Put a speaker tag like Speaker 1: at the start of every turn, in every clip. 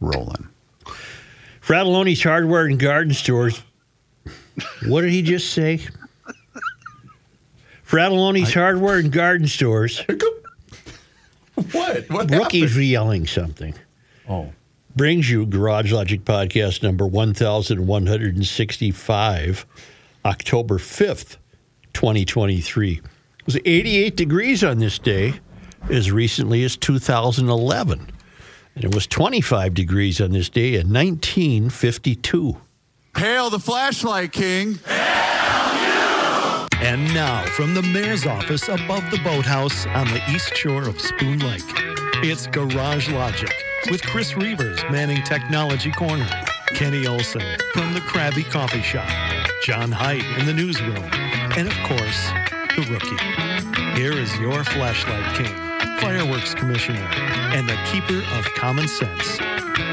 Speaker 1: rolling.
Speaker 2: Fratallone's Hardware and Garden Stores. What did he just say? Fratallone's Hardware and Garden Stores.
Speaker 1: What? What
Speaker 2: Rookie's yelling something.
Speaker 1: Oh.
Speaker 2: Brings you Garage Logic Podcast number 1165, October 5th, 2023. It was 88 degrees on this day as recently as 2011. And it was 25 degrees on this day in 1952.
Speaker 1: Hail the flashlight king.
Speaker 3: And now, from the mayor's office above the boathouse on the east shore of Spoon Lake, it's Garage Logic with Chris Reuvers manning Technology Corner, Kenny Olson from the Krabby Coffee Shop, John Heidt in the newsroom, and of course, the rookie. Here is your flashlight king, fireworks commissioner, and the keeper of common sense,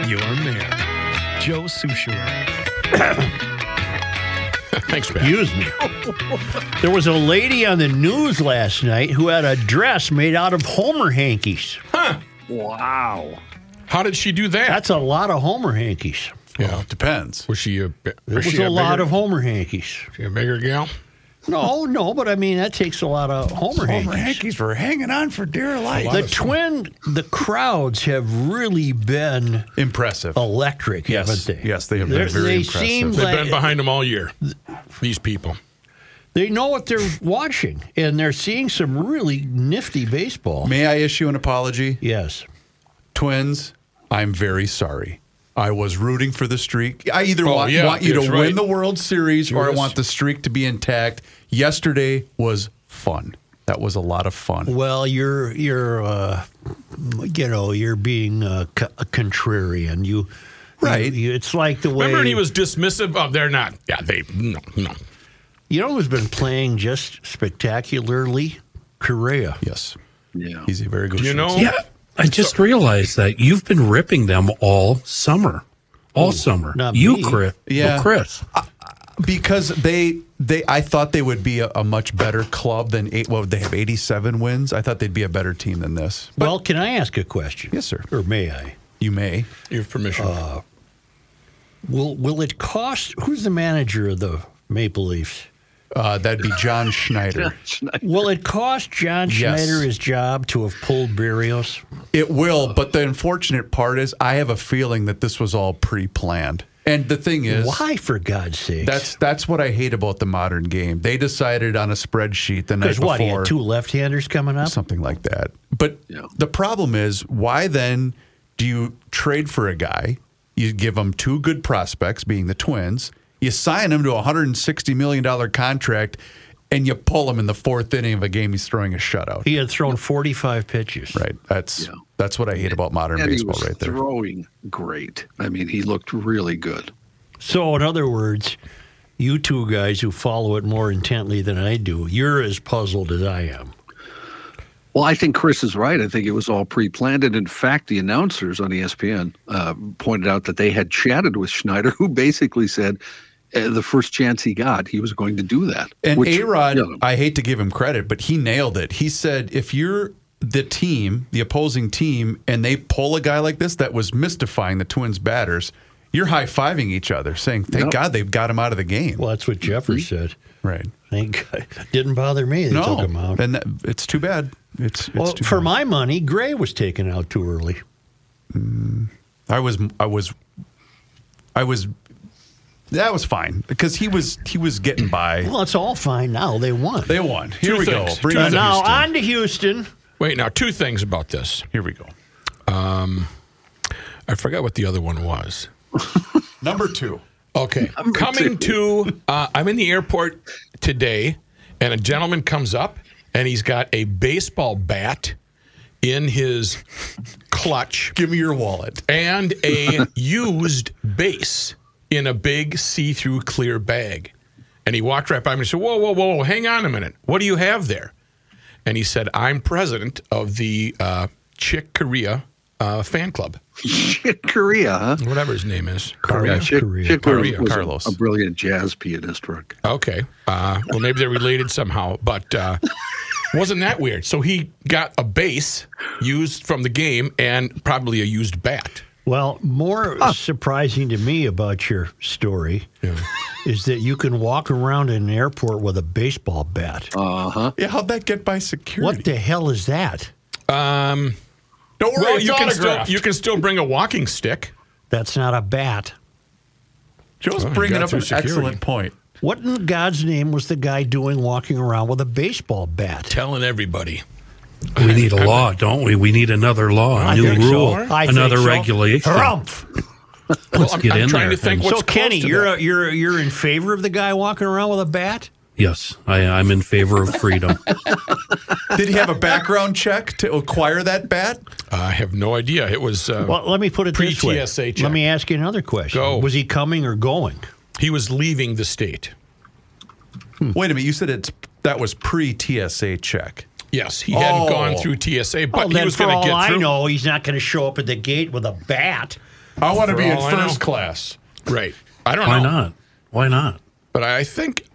Speaker 3: your mayor, Joe Soucheray.
Speaker 4: Thanks, Pat.
Speaker 2: Excuse me. There was a lady on the news last night who had a dress made out of Homer hankies. Huh.
Speaker 5: Wow.
Speaker 4: How did she do that?
Speaker 2: That's a lot of Homer hankies.
Speaker 4: yeah.
Speaker 1: Well, it depends.
Speaker 4: Was she a, bi-
Speaker 2: It was
Speaker 4: she
Speaker 2: a lot
Speaker 4: bigger,
Speaker 2: of Homer hankies.
Speaker 4: she a bigger gal?
Speaker 2: No, no, but I mean that takes a lot of Homer,
Speaker 1: Homer
Speaker 2: hankies.
Speaker 1: Hankies were hanging on for dear life.
Speaker 2: The twin, the crowds have really been
Speaker 1: Impressive.
Speaker 2: electric,
Speaker 1: yes.
Speaker 2: haven't they?
Speaker 1: Yes, they have
Speaker 2: They're-
Speaker 1: been very
Speaker 2: they
Speaker 1: impressive.
Speaker 2: seem
Speaker 4: They've
Speaker 2: like
Speaker 4: been behind them all year. These people.
Speaker 2: they know what they're watching, and they're seeing some really nifty baseball.
Speaker 1: May I issue an apology?
Speaker 2: Yes.
Speaker 1: Twins, I'm very sorry. I was rooting for the streak. I either
Speaker 4: Oh,
Speaker 1: want,
Speaker 4: yeah,
Speaker 1: want you to
Speaker 4: that's
Speaker 1: win the World Series or I want the streak to be intact. Yesterday was fun. That was a lot of fun.
Speaker 2: Well, you're you're uh, you know you're being uh, a contrarian. You
Speaker 1: Right.
Speaker 2: you- it's like the way
Speaker 4: Remember, he was dismissive of. They're not. Yeah, they. No, no.
Speaker 2: You know who's been playing just spectacularly? Correa.
Speaker 1: Yes.
Speaker 5: Yeah.
Speaker 1: He's a very good
Speaker 4: You know.
Speaker 6: Yeah, I just realized that you've been ripping them all summer, all summer.
Speaker 2: not
Speaker 6: you,
Speaker 2: me.
Speaker 6: Chris.
Speaker 1: Yeah.
Speaker 6: Chris.
Speaker 1: because they they I thought they would be a, a much better club than eight. What would they have? Eighty seven wins. I thought they'd be a better team than this. But
Speaker 2: well, can I ask a question?
Speaker 1: Yes, sir.
Speaker 2: Or may I?
Speaker 1: you may.
Speaker 4: you have permission.
Speaker 2: Uh, will Will it cost? Who's the manager of the Maple Leafs?
Speaker 1: Uh, that'd be John Schneider.
Speaker 2: Will it cost John
Speaker 1: Yes.
Speaker 2: Schneider his job to have pulled Berríos?
Speaker 1: It will, but the unfortunate part is I have a feeling that this was all pre-planned. And the thing is,
Speaker 2: Why, for God's sake?
Speaker 1: that's that's what I hate about the modern game. They decided on a spreadsheet the night
Speaker 2: because
Speaker 1: before.
Speaker 2: what? He had two left-handers coming up.
Speaker 1: something like that. But
Speaker 5: Yeah.
Speaker 1: the problem is, why then do you trade for a guy? You give him two good prospects, being the Twins. You sign him to a 160 million dollar contract, and you pull him in the fourth inning of a game he's throwing a shutout.
Speaker 2: He had thrown 45 pitches.
Speaker 1: Right. That's
Speaker 5: Yeah.
Speaker 1: that's what I hate about modern
Speaker 5: And he
Speaker 1: baseball,
Speaker 5: was
Speaker 1: right there.
Speaker 5: throwing great. I mean, he looked really good.
Speaker 2: So, in other words, you two guys who follow it more intently than I do, you're as puzzled as I am.
Speaker 5: Well, I think Chris is right. I think it was all pre-planned, and in fact, the announcers on ESPN uh, pointed out that they had chatted with Schneider, who basically said Uh, the first chance he got, he was going to do that.
Speaker 1: And
Speaker 5: which,
Speaker 1: A Rod,
Speaker 5: you know,
Speaker 1: I hate to give him credit, but he nailed it. He said, if you're the team, the opposing team, and they pull a guy like this that was mystifying the Twins batters, you're high fiving each other, saying, Thank
Speaker 5: Yep.
Speaker 1: God they've got him out of the game.
Speaker 2: Well, that's what Jeffers mm-hmm. said.
Speaker 1: right.
Speaker 2: Thank God. Didn't bother me. They
Speaker 1: no.
Speaker 2: took him out.
Speaker 1: And that, it's too bad. It's, it's
Speaker 2: well,
Speaker 1: too
Speaker 2: for
Speaker 1: bad.
Speaker 2: my money, Gray was taken out too early. Mm.
Speaker 1: I was, I was, I was, that was fine because he was, he was getting by.
Speaker 2: Well, it's all fine now. They won.
Speaker 1: They won. Here
Speaker 4: Two
Speaker 1: we
Speaker 4: things.
Speaker 1: go. Bring
Speaker 4: Two
Speaker 1: on
Speaker 2: now,
Speaker 1: Houston.
Speaker 2: on to Houston.
Speaker 4: Wait, now two things about this.
Speaker 1: Here we go.
Speaker 4: I forgot what the other one was.
Speaker 1: Number two.
Speaker 4: Okay, coming to. Uh, I'm in the airport today, and a gentleman comes up, and he's got a baseball bat in his clutch
Speaker 1: Give me your wallet.
Speaker 4: and a used base in a big see-through clear bag. And he walked right by me and said, "Whoa, whoa, whoa! Hang on a minute. What do you have there?" And he said, "I'm president of the uh, Chick Corea uh, fan club,
Speaker 5: Chick Corea, huh?
Speaker 4: whatever his name is."
Speaker 2: Korea.
Speaker 5: Chick,
Speaker 2: Korea.
Speaker 5: Chick
Speaker 4: Corea.
Speaker 5: was
Speaker 1: Carlos.
Speaker 5: A, brilliant jazz pianist, Rick.
Speaker 4: Okay. Uh, well, maybe they're related somehow, but uh, wasn't that weird? So he got a base used from the game and probably a used bat.
Speaker 2: Well, more surprising to me about your story is that you can walk around an airport with a baseball bat.
Speaker 5: Uh huh.
Speaker 1: Yeah, how'd that get by security?
Speaker 2: What the hell is that?
Speaker 4: Um,
Speaker 1: Don't worry,
Speaker 4: well, you can still you can still bring a walking stick.
Speaker 2: That's not a bat.
Speaker 1: Joe's
Speaker 4: Oh,
Speaker 1: bringing up an
Speaker 4: security.
Speaker 1: excellent point.
Speaker 2: What in God's name was the guy doing walking around with a baseball bat?
Speaker 4: Telling everybody.
Speaker 6: We need a law, don't we? We need another law, a
Speaker 2: I
Speaker 6: new
Speaker 2: think so.
Speaker 6: rule,
Speaker 2: I think
Speaker 6: another
Speaker 2: so.
Speaker 6: regulation.
Speaker 2: Harumph.
Speaker 6: Let's
Speaker 4: I'm,
Speaker 6: get
Speaker 4: I'm
Speaker 6: in
Speaker 4: trying
Speaker 6: there.
Speaker 4: to think what's
Speaker 2: So Kenny,
Speaker 4: to
Speaker 2: you're a, you're you're in favor of the guy walking around with a bat?
Speaker 6: yes, I, I'm in favor of freedom.
Speaker 1: Did he have a background check to acquire that bat?
Speaker 4: I have no idea. It was uh,
Speaker 2: Well, let me put it this way.
Speaker 4: Pre-TSA check.
Speaker 2: Let me ask you another question.
Speaker 4: Go.
Speaker 2: Was he coming or going?
Speaker 4: he was leaving the state.
Speaker 1: Wait a minute, you said it's that was pre TSA check.
Speaker 4: Yes, he hadn't
Speaker 1: Oh.
Speaker 4: gone through TSA, but
Speaker 2: well,
Speaker 4: he was going to get
Speaker 2: I
Speaker 4: through.
Speaker 2: I know, he's not going to show up at the gate with a bat.
Speaker 1: I want to be in
Speaker 4: all I know.
Speaker 1: first class.
Speaker 4: Right. I don't
Speaker 6: Why
Speaker 4: know.
Speaker 6: Why not? Why not?
Speaker 4: But I think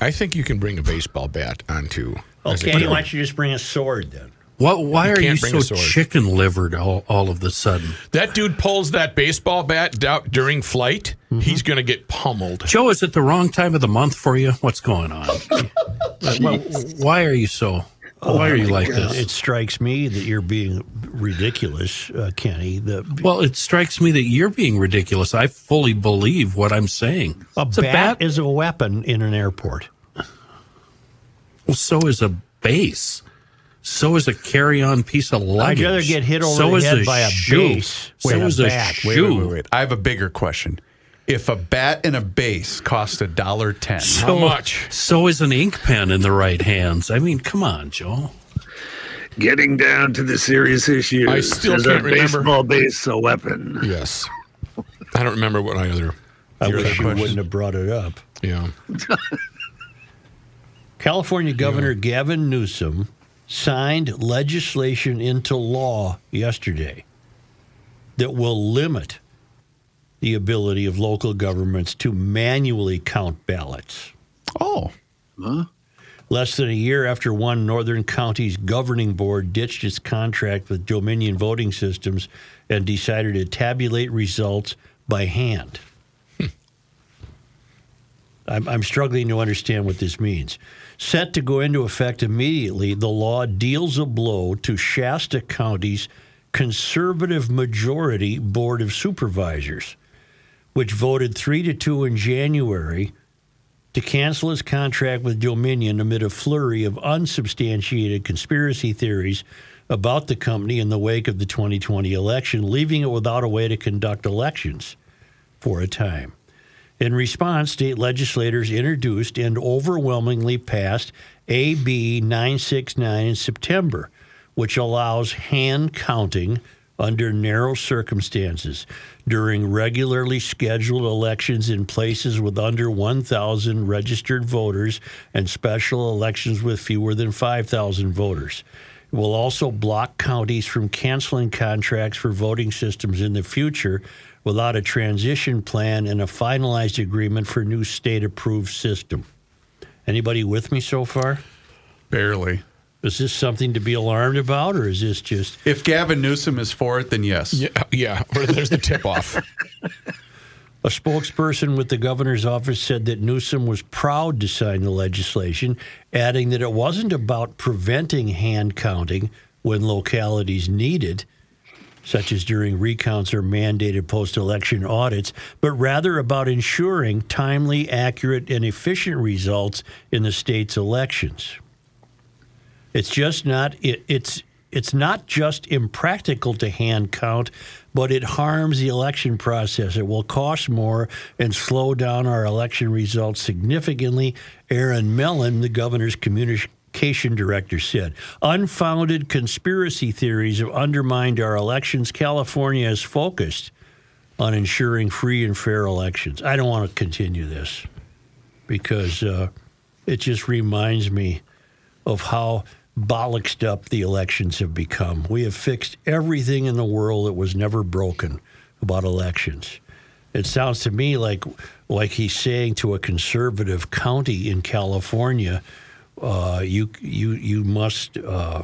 Speaker 4: I think you can bring a baseball bat onto.
Speaker 2: Okay,
Speaker 4: kid.
Speaker 2: why don't you just bring a sword then?
Speaker 6: What, why
Speaker 4: You
Speaker 6: are you so chicken livered all, all of the sudden?
Speaker 4: That dude pulls that baseball bat out during flight.
Speaker 2: Mm-hmm.
Speaker 4: He's going to get pummeled.
Speaker 6: Joe, is it the wrong time of the month for you? What's going on? Well, why are you so? Why are you like this?
Speaker 2: It strikes me that you're being ridiculous, uh, Kenny. The,
Speaker 6: Well, it strikes me that you're being ridiculous. I fully believe what I'm saying.
Speaker 2: a
Speaker 6: It's
Speaker 2: bat is a weapon in an airport.
Speaker 6: Well, so is a base. So is a carry-on piece of luggage.
Speaker 2: I'd rather get hit over
Speaker 6: so
Speaker 2: the
Speaker 6: is
Speaker 2: head by a
Speaker 6: shoe.
Speaker 2: base
Speaker 6: So
Speaker 2: with a
Speaker 6: is a
Speaker 2: bat.
Speaker 6: shoe.
Speaker 1: Wait, wait, wait, wait. I have a bigger question. If a bat and a base cost a dollar ten,
Speaker 4: How much?
Speaker 6: So is an ink pen in the right hands. I mean, come on, Joe.
Speaker 5: Getting down to the serious issues.
Speaker 4: I still
Speaker 5: Is
Speaker 4: can't
Speaker 5: a
Speaker 4: remember.
Speaker 5: baseball base a weapon?
Speaker 4: Yes. I don't remember what I other.
Speaker 2: I wish you wouldn't have brought it up.
Speaker 4: Yeah.
Speaker 2: California Governor Gavin Newsom signed legislation into law yesterday that will limit the ability of local governments to manually count ballots.
Speaker 1: oh, Huh?
Speaker 2: Less than a year after one Northern County's governing board ditched its contract with Dominion Voting Systems and decided to tabulate results by hand. Hmm. I'm, I'm struggling to understand what this means. Set to go into effect immediately, the law deals a blow to Shasta County's conservative majority Board of Supervisors, which voted 3 to 2 in January to cancel his contract with Dominion amid a flurry of unsubstantiated conspiracy theories about the company in the wake of the 2020 election, leaving it without a way to conduct elections for a time. In response, state legislators introduced and overwhelmingly passed AB 969 in September, which allows hand counting under narrow circumstances during regularly scheduled elections in places with under 1,000 registered voters and special elections with fewer than 5,000 voters. It will also block counties from canceling contracts for voting systems in the future without a transition plan and a finalized agreement for new state approved system. Anybody with me so far?
Speaker 1: barely.
Speaker 2: Is this something to be alarmed about, or is this just
Speaker 1: If Gavin Newsom is for it, then yes.
Speaker 4: Yeah. Yeah. Or there's the tip off.
Speaker 2: A spokesperson with the governor's office said that Newsom was proud to sign the legislation, adding that it wasn't about preventing hand counting when localities need it, such as during recounts or mandated post election audits, but rather about ensuring timely, accurate, and efficient results in the state's elections. It's just not it, it's it's not just impractical to hand count, but it harms the election process. It will cost more and slow down our election results significantly. Erin Mellon, the governor's communication director, said. Unfounded conspiracy theories have undermined our elections. California is focused on ensuring free and fair elections. I don't want to continue this because uh, it just reminds me of how bollocksed up the elections have become. We have fixed everything in the world that was never broken about elections. It sounds to me like like he's saying to a conservative county in California, uh, you you you must uh,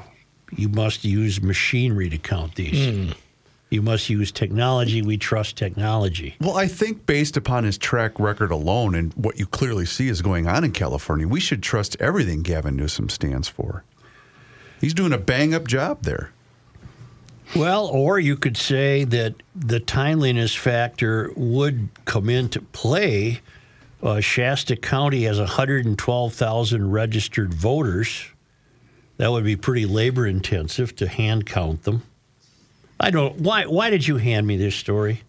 Speaker 2: you must use machinery to count these. You must use technology. We trust technology.
Speaker 1: Well, I think based upon his track record alone and what you clearly see is going on in California, we should trust everything Gavin Newsom stands for. He's doing a bang up job there.
Speaker 2: Well, or you could say that the timeliness factor would come into play. Uh, Shasta County has 112,000 registered voters. That would be pretty labor intensive to hand count them. I don't. Why? Why did you hand me this story?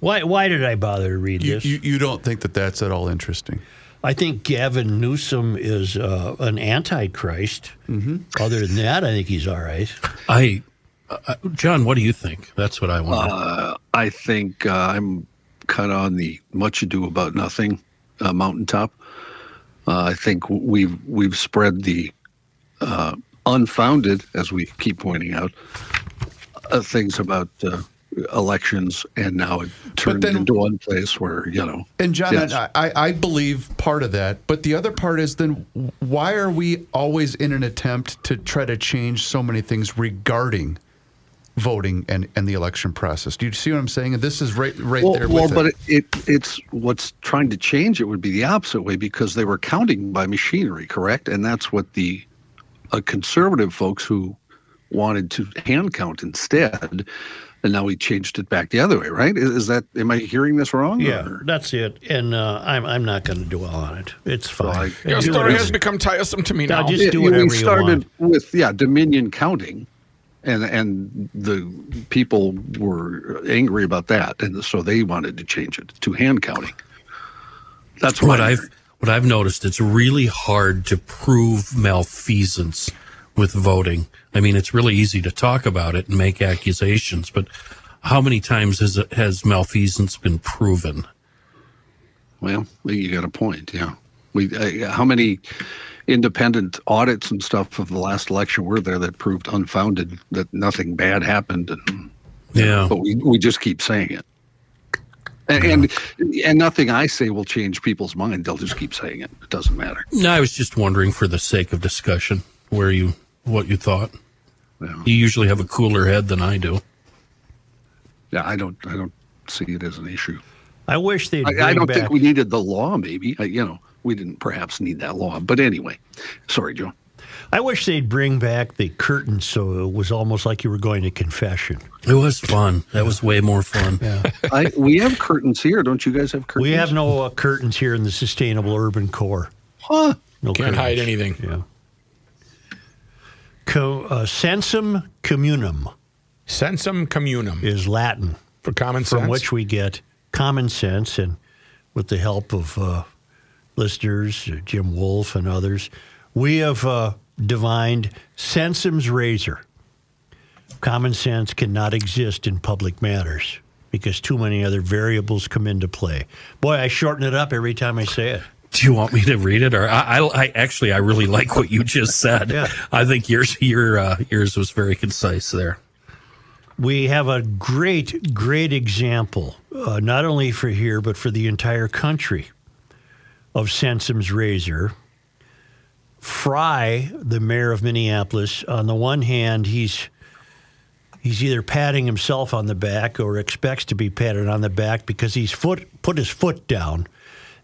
Speaker 2: Why? Why did I bother to read
Speaker 1: You,
Speaker 2: this?
Speaker 1: you, you don't think that that's at all interesting?
Speaker 2: I think Gavin Newsom is uh, an antichrist. Mm-hmm. Other than that, I think he's all right.
Speaker 6: I, uh, John, what do you think? That's what I want.
Speaker 5: Uh, I think uh, I'm kind of on the much ado about nothing uh, mountaintop. Uh, I think we've we've spread the uh, unfounded, as we keep pointing out, uh, things about uh, elections, and now it turned
Speaker 1: then-
Speaker 5: into one place where you know.
Speaker 1: And John,
Speaker 5: Yes.
Speaker 1: I, I I believe part of that, but the other part is then why are we always in an attempt to try to change so many things regarding voting and, and the election process? Do you see what I'm saying? And this is right right
Speaker 5: well,
Speaker 1: there
Speaker 5: well,
Speaker 1: with
Speaker 5: but
Speaker 1: it.
Speaker 5: it, it it's what's trying to change it would be the opposite way because they were counting by machinery, correct? And that's what the uh, conservative folks who wanted to hand count instead, and now we changed it back the other way, right? Is, is that am I hearing this wrong?
Speaker 2: Yeah,
Speaker 5: or-
Speaker 2: that's it. And uh, I'm I'm not going to dwell on it. It's fine.
Speaker 5: I-
Speaker 4: Your story has become tiresome to me
Speaker 2: Now
Speaker 4: now.
Speaker 2: just- do
Speaker 5: Yeah,
Speaker 2: whatever
Speaker 5: we
Speaker 2: you
Speaker 5: started
Speaker 2: want.
Speaker 5: with yeah Dominion counting, and and the people were angry about that, and so they wanted to change it to hand counting. That's
Speaker 6: what
Speaker 5: I'm
Speaker 6: I've what I've noticed. It's really hard to prove malfeasance with voting. I mean, it's really easy to talk about it and make accusations, but how many times has it, has malfeasance been proven?
Speaker 5: Well, you got a point. Yeah, we uh, how many independent audits and stuff of the last election were there that proved unfounded that nothing bad happened, and
Speaker 6: Yeah.
Speaker 5: but we we just keep saying it. And, and and nothing I say will change people's mind. They'll just keep saying it. It doesn't matter.
Speaker 6: No, I was just wondering for the sake of discussion where you what you thought.
Speaker 5: Yeah.
Speaker 6: You usually have a cooler head than I do.
Speaker 5: Yeah, I don't I don't see it as an issue.
Speaker 2: I wish they'd.
Speaker 5: I, I don't
Speaker 2: back,
Speaker 5: think we needed the law. Maybe I, you know we didn't perhaps need that law. But anyway, sorry, Joe.
Speaker 2: I wish they'd bring back the curtain so it was almost like you were going to confession.
Speaker 6: It was fun. That was way more fun.
Speaker 5: I, we have curtains here, don't you guys have curtains?
Speaker 2: We have no uh, curtains here in the Sustainable Urban Core.
Speaker 5: Huh?
Speaker 2: No
Speaker 4: Can't hide anything.
Speaker 2: Yeah. Co- uh, sensum communum
Speaker 4: Sensum communum
Speaker 2: is Latin,
Speaker 4: for common
Speaker 2: from which we get common sense, and with the help of uh, listeners, uh, Jim Wolf and others, we have uh, divined sensum's razor. Common sense cannot exist in public matters because too many other variables come into play. Boy, I shorten it up every time I say it.
Speaker 6: Do you want me to read it, or I, I, I actually I really like what you just said.
Speaker 2: Yeah.
Speaker 6: I think yours your uh, yours was very concise there.
Speaker 2: We have a great, great example, uh, not only for here, but for the entire country, of Sensum's razor. Frey, the mayor of Minneapolis, on the one hand, he's he's either patting himself on the back or expects to be patted on the back because he's foot put his foot down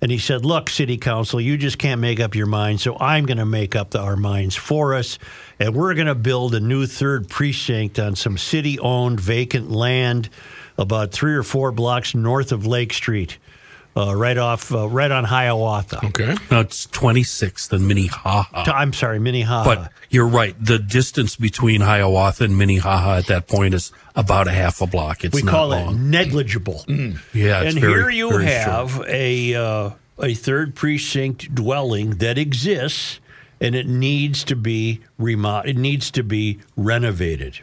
Speaker 2: and he said, "Look, city council, you just can't make up your mind, so I'm going to make up the, our minds for us, and we're going to build a new third precinct on some city-owned vacant land about three or four blocks north of Lake Street, uh, right off, uh, right on Hiawatha.
Speaker 4: Okay.
Speaker 6: No, it's 26th and Minnehaha.
Speaker 2: I'm sorry, Minnehaha.
Speaker 6: But you're right. The distance between Hiawatha and Minnehaha at that point is about a half a block. It's
Speaker 2: we call
Speaker 6: long.
Speaker 2: it negligible.
Speaker 6: Yeah, it's
Speaker 2: and
Speaker 6: very,
Speaker 2: here you have
Speaker 6: short.
Speaker 2: a uh, a third precinct dwelling that exists, and it needs to be remo- It needs to be renovated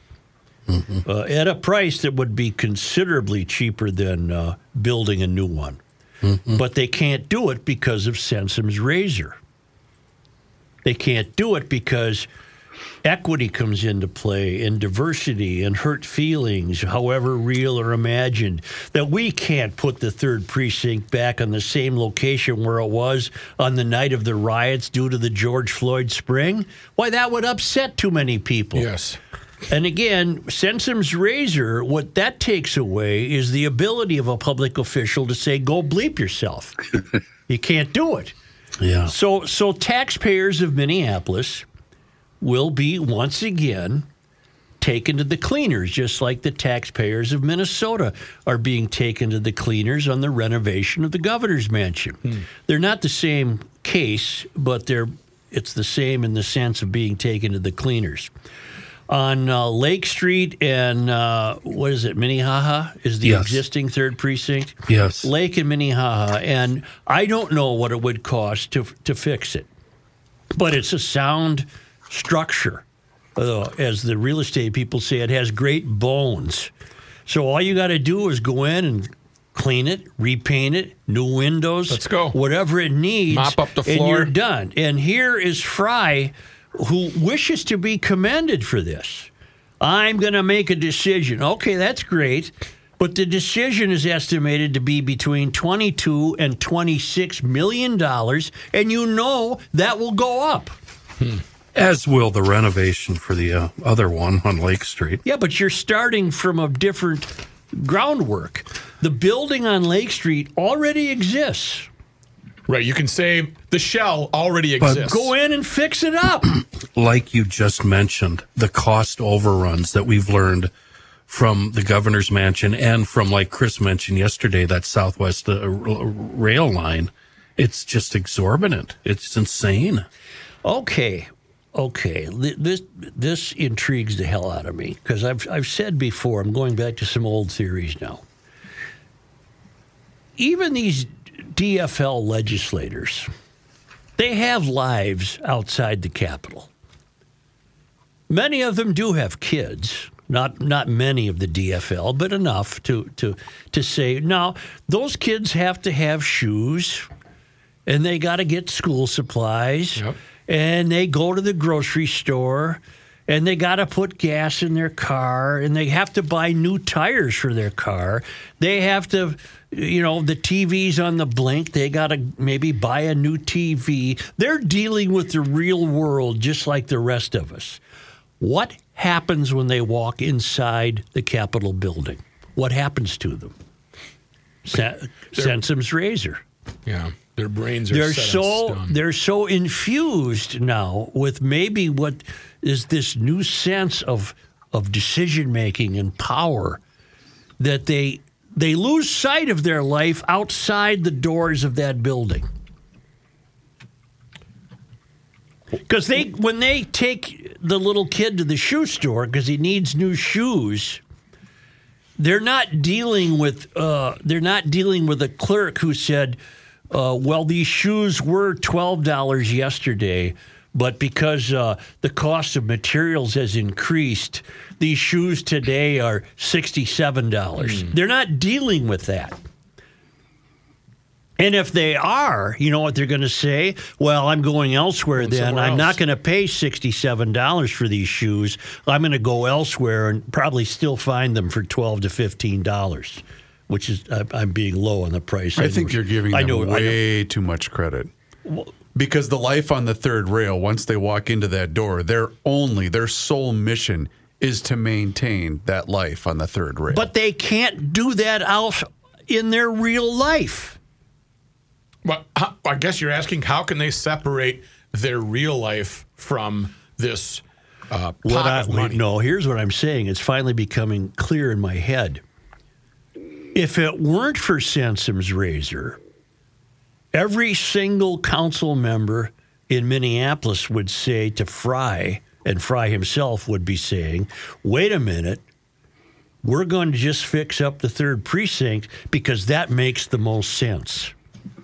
Speaker 6: Mm-hmm.
Speaker 2: uh, at a price that would be considerably cheaper than uh, building a new one.
Speaker 6: Mm-hmm.
Speaker 2: But they can't do it because of Sensum's razor. They can't do it because equity comes into play and diversity and hurt feelings, however real or imagined, that we can't put the third precinct back on the same location where it was on the night of the riots due to the George Floyd spring. Why, that would upset too many people.
Speaker 4: Yes.
Speaker 2: And again, Sensum's razor, what that takes away is the ability of a public official to say, go bleep yourself. you can't do it.
Speaker 6: Yeah.
Speaker 2: So, so taxpayers of Minneapolis will be once again taken to the cleaners, just like the taxpayers of Minnesota are being taken to the cleaners on the renovation of the governor's mansion. They're not the same case, but they're it's the same in the sense of being taken to the cleaners. On uh, Lake Street and uh, what is it, Minnehaha is the
Speaker 6: Yes.
Speaker 2: existing third precinct.
Speaker 6: Yes.
Speaker 2: Lake and Minnehaha, and I don't know what it would cost to to fix it, but it's a sound structure. Uh, as the real estate people say, it has great bones. So all you got to do is go in and clean it, repaint it, new windows.
Speaker 4: Let's go.
Speaker 2: Whatever it needs.
Speaker 4: Mop up the
Speaker 2: And
Speaker 4: floor.
Speaker 2: you're done. And here is Frey, who wishes to be commended for this. I'm going to make a decision. Okay, that's great. But the decision is estimated to be between 22 and 26 million dollars, and you know that will go up.
Speaker 6: As will the renovation for the uh, other one on Lake Street.
Speaker 2: Yeah, but you're starting from a different groundwork. The building on Lake Street already exists.
Speaker 4: Right. You can say the shell already exists.
Speaker 6: But
Speaker 4: exists.
Speaker 2: Go in and fix it up.
Speaker 6: Like you just mentioned, the cost overruns that we've learned from the governor's mansion and from, like Chris mentioned yesterday, that Southwest uh, r- rail line. It's just exorbitant. It's insane.
Speaker 2: Okay, okay. This this intrigues the hell out of me because I've I've said before. I'm going back to some old theories now. Even these DFL legislators, they have lives outside the Capitol. Many of them do have kids. Not not many of the DFL, but enough to to to say now those kids have to have shoes and they got to get school supplies
Speaker 4: Yep.
Speaker 2: And they go to the grocery store and they got to put gas in their car and they have to buy new tires for their car. They have to you know the TV's on the blink they got to maybe buy a new TV they're dealing with the real world just like the rest of us. What happens when they walk inside the capitol building? What happens to them? Sa- Sensum's razor.
Speaker 4: Yeah. Their brains are
Speaker 2: they're
Speaker 4: set
Speaker 2: so they're so infused now with maybe what is this new sense of of decision making and power that they they lose sight of their life outside the doors of that building. Because they when they take the little kid to the shoe store because he needs new shoes, they're not dealing with uh, they're not dealing with a clerk who said, uh, "Well, these shoes were twelve dollars yesterday, but because uh, the cost of materials has increased, these shoes today are sixty-seven dollars." They're not dealing with that. And if they are, you know what they're going to say? Well, I'm going elsewhere
Speaker 4: Going
Speaker 2: then. I'm not going to pay $67 for these shoes. I'm going to go elsewhere and probably still find them for 12 to $15, which is, I- I'm being low on the price.
Speaker 1: I think
Speaker 2: know-
Speaker 1: you're giving
Speaker 2: I
Speaker 1: them
Speaker 2: know, I know.
Speaker 1: way too much credit. Because the life on the third rail, once they walk into that door, their only, their sole mission is to maintain that life on the third rail.
Speaker 2: But they can't do that out in their real life.
Speaker 4: But I guess you're asking how can they separate their real life from this uh, pot
Speaker 2: What I,
Speaker 4: of money?
Speaker 2: no, here's what I'm saying. It's finally becoming clear in my head. If it weren't for Sensum's razor, every single council member in Minneapolis would say to Frey, and Frey himself would be saying, wait a minute, we're going to just fix up the third precinct because that makes the most sense.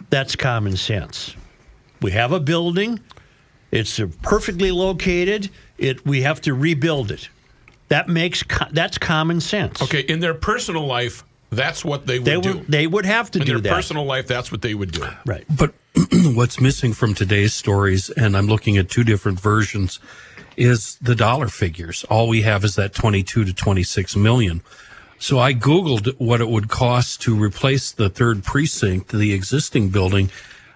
Speaker 2: That's common sense. We have a building. It's perfectly located. It we have to rebuild it. That makes that's common sense.
Speaker 4: Okay, in their personal life, that's what they would
Speaker 2: they
Speaker 4: do.
Speaker 2: would they would have to do it.
Speaker 4: in
Speaker 2: do
Speaker 4: their
Speaker 2: that.
Speaker 4: personal life, that's what they would do.
Speaker 2: right.
Speaker 6: But what's missing from today's stories, and I'm looking at two different versions, is the dollar figures. All we have is that 22 to 26 million. So I Googled what it would cost to replace the third precinct, the existing building,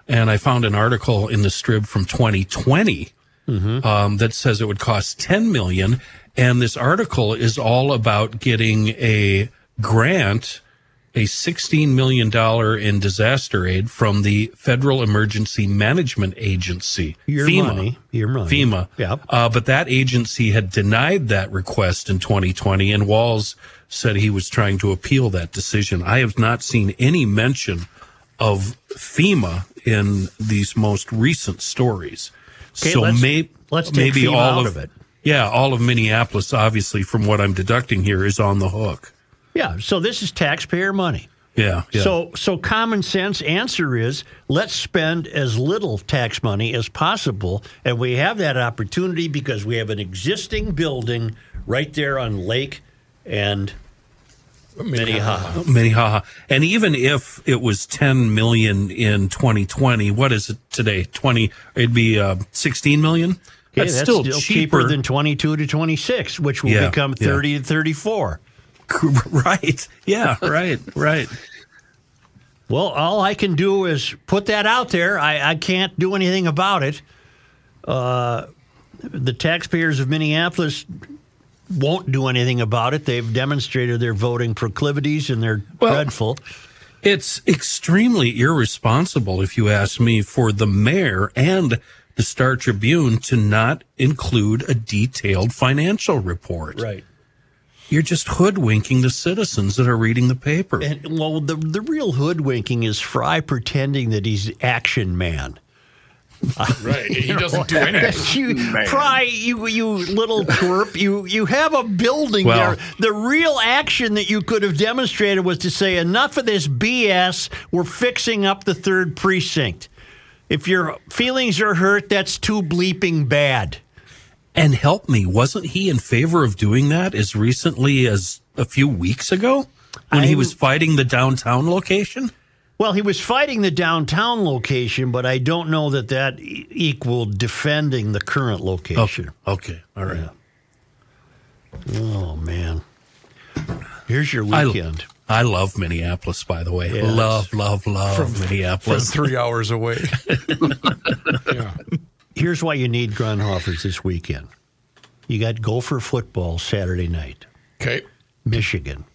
Speaker 6: and I found an article in the Strib from 2020 um, that says it would cost 10 million. And this article is all about getting a grant, a $16 million in disaster aid from the Federal Emergency Management Agency.
Speaker 2: Your
Speaker 6: FEMA.
Speaker 2: money. Your money.
Speaker 6: FEMA.
Speaker 2: Yep.
Speaker 6: Uh, but that agency had denied that request in 2020, and Walz said he was trying to appeal that decision. I have not seen any mention of FEMA in these most recent stories.
Speaker 2: Okay,
Speaker 6: so
Speaker 2: let's-
Speaker 6: may,
Speaker 2: let's take
Speaker 6: maybe
Speaker 2: FEMA
Speaker 6: all of,
Speaker 2: of it.
Speaker 6: Yeah, all of Minneapolis, obviously, from what I'm deducting here, is on the hook.
Speaker 2: Yeah. So this is taxpayer money.
Speaker 6: Yeah. yeah.
Speaker 2: So, so common sense answer is let's spend as little tax money as possible, and we have that opportunity because we have an existing building right there on Lake and Minnehaha.
Speaker 6: Minnehaha. And even if it was 10 million in 2020, what is it today? 20, it'd be uh, 16 million?
Speaker 2: Okay,
Speaker 6: that's, still, cheaper,
Speaker 2: than 22 to 26, which will
Speaker 6: Yeah,
Speaker 2: become
Speaker 6: yeah.
Speaker 2: 30 to 34.
Speaker 6: right. Yeah, right, right.
Speaker 2: Well, all I can do is put that out there. I, I can't do anything about it. Uh, the taxpayers of Minneapolis won't do anything about it. They've demonstrated their voting proclivities and they're
Speaker 6: Well-
Speaker 2: dreadful.
Speaker 6: It's extremely irresponsible, if you ask me, for the mayor and the Star Tribune to not include a detailed financial report. You're just hoodwinking the citizens that are reading the paper.
Speaker 2: And well, the the real hoodwinking is Frey pretending that he's action man.
Speaker 4: Right. He doesn't do anything.
Speaker 2: you, Frey, you you little twerp, you you have a building
Speaker 6: Well-
Speaker 2: there. The real action that you could have demonstrated was to say enough of this BS. We're fixing up the third precinct. If your feelings are hurt, that's too bleeping bad.
Speaker 6: And help me, wasn't he in favor of doing that as recently as a few weeks ago when he
Speaker 2: I'm-
Speaker 6: was fighting the downtown location?
Speaker 2: Well, he was fighting the downtown location, but I don't know that that e- equaled defending the current location.
Speaker 6: Oh, okay, all right.
Speaker 2: Oh man, here's your weekend.
Speaker 6: I love Minneapolis, by the way.
Speaker 2: Yes.
Speaker 6: Love, love, love
Speaker 1: From
Speaker 6: Minneapolis.
Speaker 1: three hours away.
Speaker 4: Yeah.
Speaker 2: Here's why you need Grundhofers this weekend. You got Gopher football Saturday night,
Speaker 4: Okay.
Speaker 2: Michigan.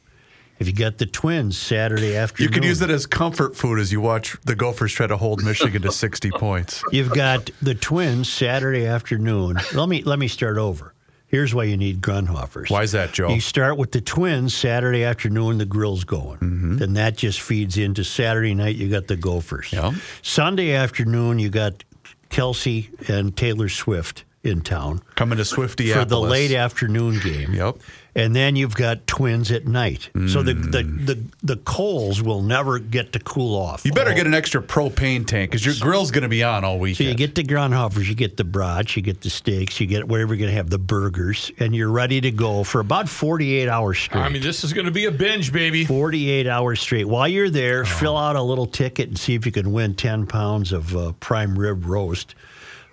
Speaker 2: If you got the Twins Saturday afternoon,
Speaker 1: You can use it as comfort food as you watch the Gophers try to hold Michigan to 60 points.
Speaker 2: You've got the Twins Saturday afternoon. Let me let me start over. Here's why you need Grundhofers.
Speaker 1: Why is that, Joe?
Speaker 2: You start with the Twins Saturday afternoon. The grill's going.
Speaker 1: Mm-hmm.
Speaker 2: Then that just feeds into Saturday night. You got the Gophers.
Speaker 1: Yeah.
Speaker 2: Sunday afternoon, you got Kelce and Taylor Swift in town
Speaker 1: Coming to Swifty
Speaker 2: for the late afternoon game.
Speaker 1: Yep.
Speaker 2: And then you've got Twins at night. So the, the the the coals will never get to cool off.
Speaker 1: You better
Speaker 2: all-
Speaker 1: get an extra propane tank because your grill's going to be on all weekend.
Speaker 2: So you get the Grundhofers, you get the brats, you get the steaks, you get whatever you're going to have, the burgers, and you're ready to go for about 48 hours straight.
Speaker 4: I mean, this is going to be a binge, baby.
Speaker 2: 48 hours straight. While you're
Speaker 1: Oh.
Speaker 2: there, fill out a little ticket and see if you can win 10 pounds of uh, prime rib roast.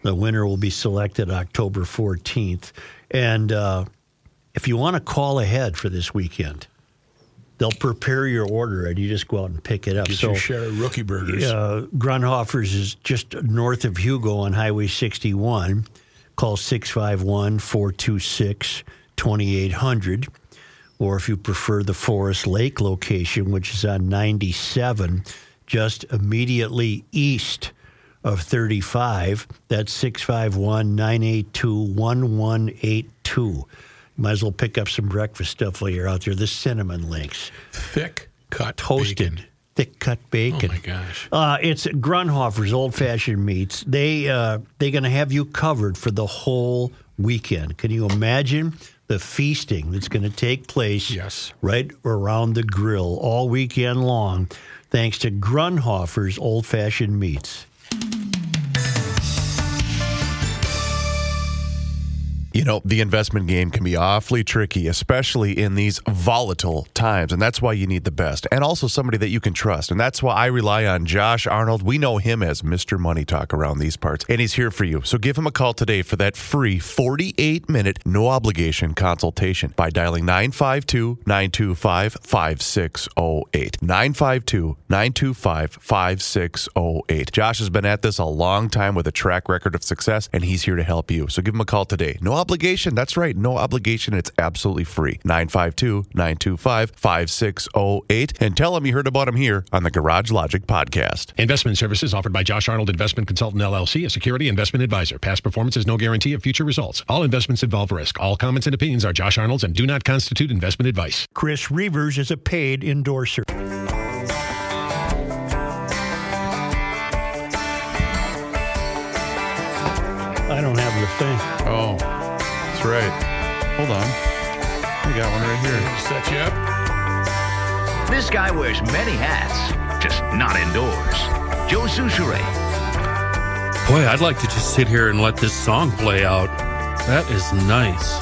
Speaker 2: The winner will be selected October 14th. And uh, if you want to call ahead for this weekend, they'll prepare your order and you just go out and pick it up.
Speaker 4: Get
Speaker 2: so
Speaker 4: your share of rookie burgers.
Speaker 2: uh, Grundhofers is just north of Hugo on Highway 61. Call 651 426 2800. Or if you prefer the Forest Lake location, which is on 97, just immediately east of 35, that's 651 982 1182. Might as well pick up some breakfast stuff while you're out there. The cinnamon links,
Speaker 4: Thick cut
Speaker 2: toasted,
Speaker 4: bacon.
Speaker 2: thick cut bacon.
Speaker 4: Oh my gosh.
Speaker 2: Uh, it's Grundhofer's Old Fashioned Meats. They uh, they're going to have you covered for the whole weekend. Can you imagine the feasting that's going to take place?
Speaker 4: Yes.
Speaker 2: right around the grill all weekend long, thanks to Grundhofer's Old Fashioned Meats.
Speaker 7: You know, the investment game can be awfully tricky, especially in these volatile times. And that's why you need the best and also somebody that you can trust. And that's why I rely on Josh Arnold. We know him as Mr. Money Talk around these parts, and he's here for you. So give him a call today for that free 48 minute, no obligation consultation by dialing 952 925 5608. 952 925 5608. Josh has been at this a long time with a track record of success, and he's here to help you. So give him a call today. No obligation. That's right. No obligation. It's absolutely free. 952 925 5608. And tell them you heard about him here on the Garage Logic podcast.
Speaker 8: Investment services offered by Josh Arnold Investment Consultant LLC, a security investment advisor. Past performance is no guarantee of future results. All investments involve risk. All comments and opinions are Josh Arnold's and do not constitute investment advice.
Speaker 2: Chris Reuvers is a paid endorser. I don't have the thing.
Speaker 1: Oh, that's right. Hold on. I got one right here.
Speaker 4: Set you up.
Speaker 9: This guy wears many hats, just not indoors. Joe Soucheray.
Speaker 6: Boy, I'd like to just sit here and let this song play out. That is nice.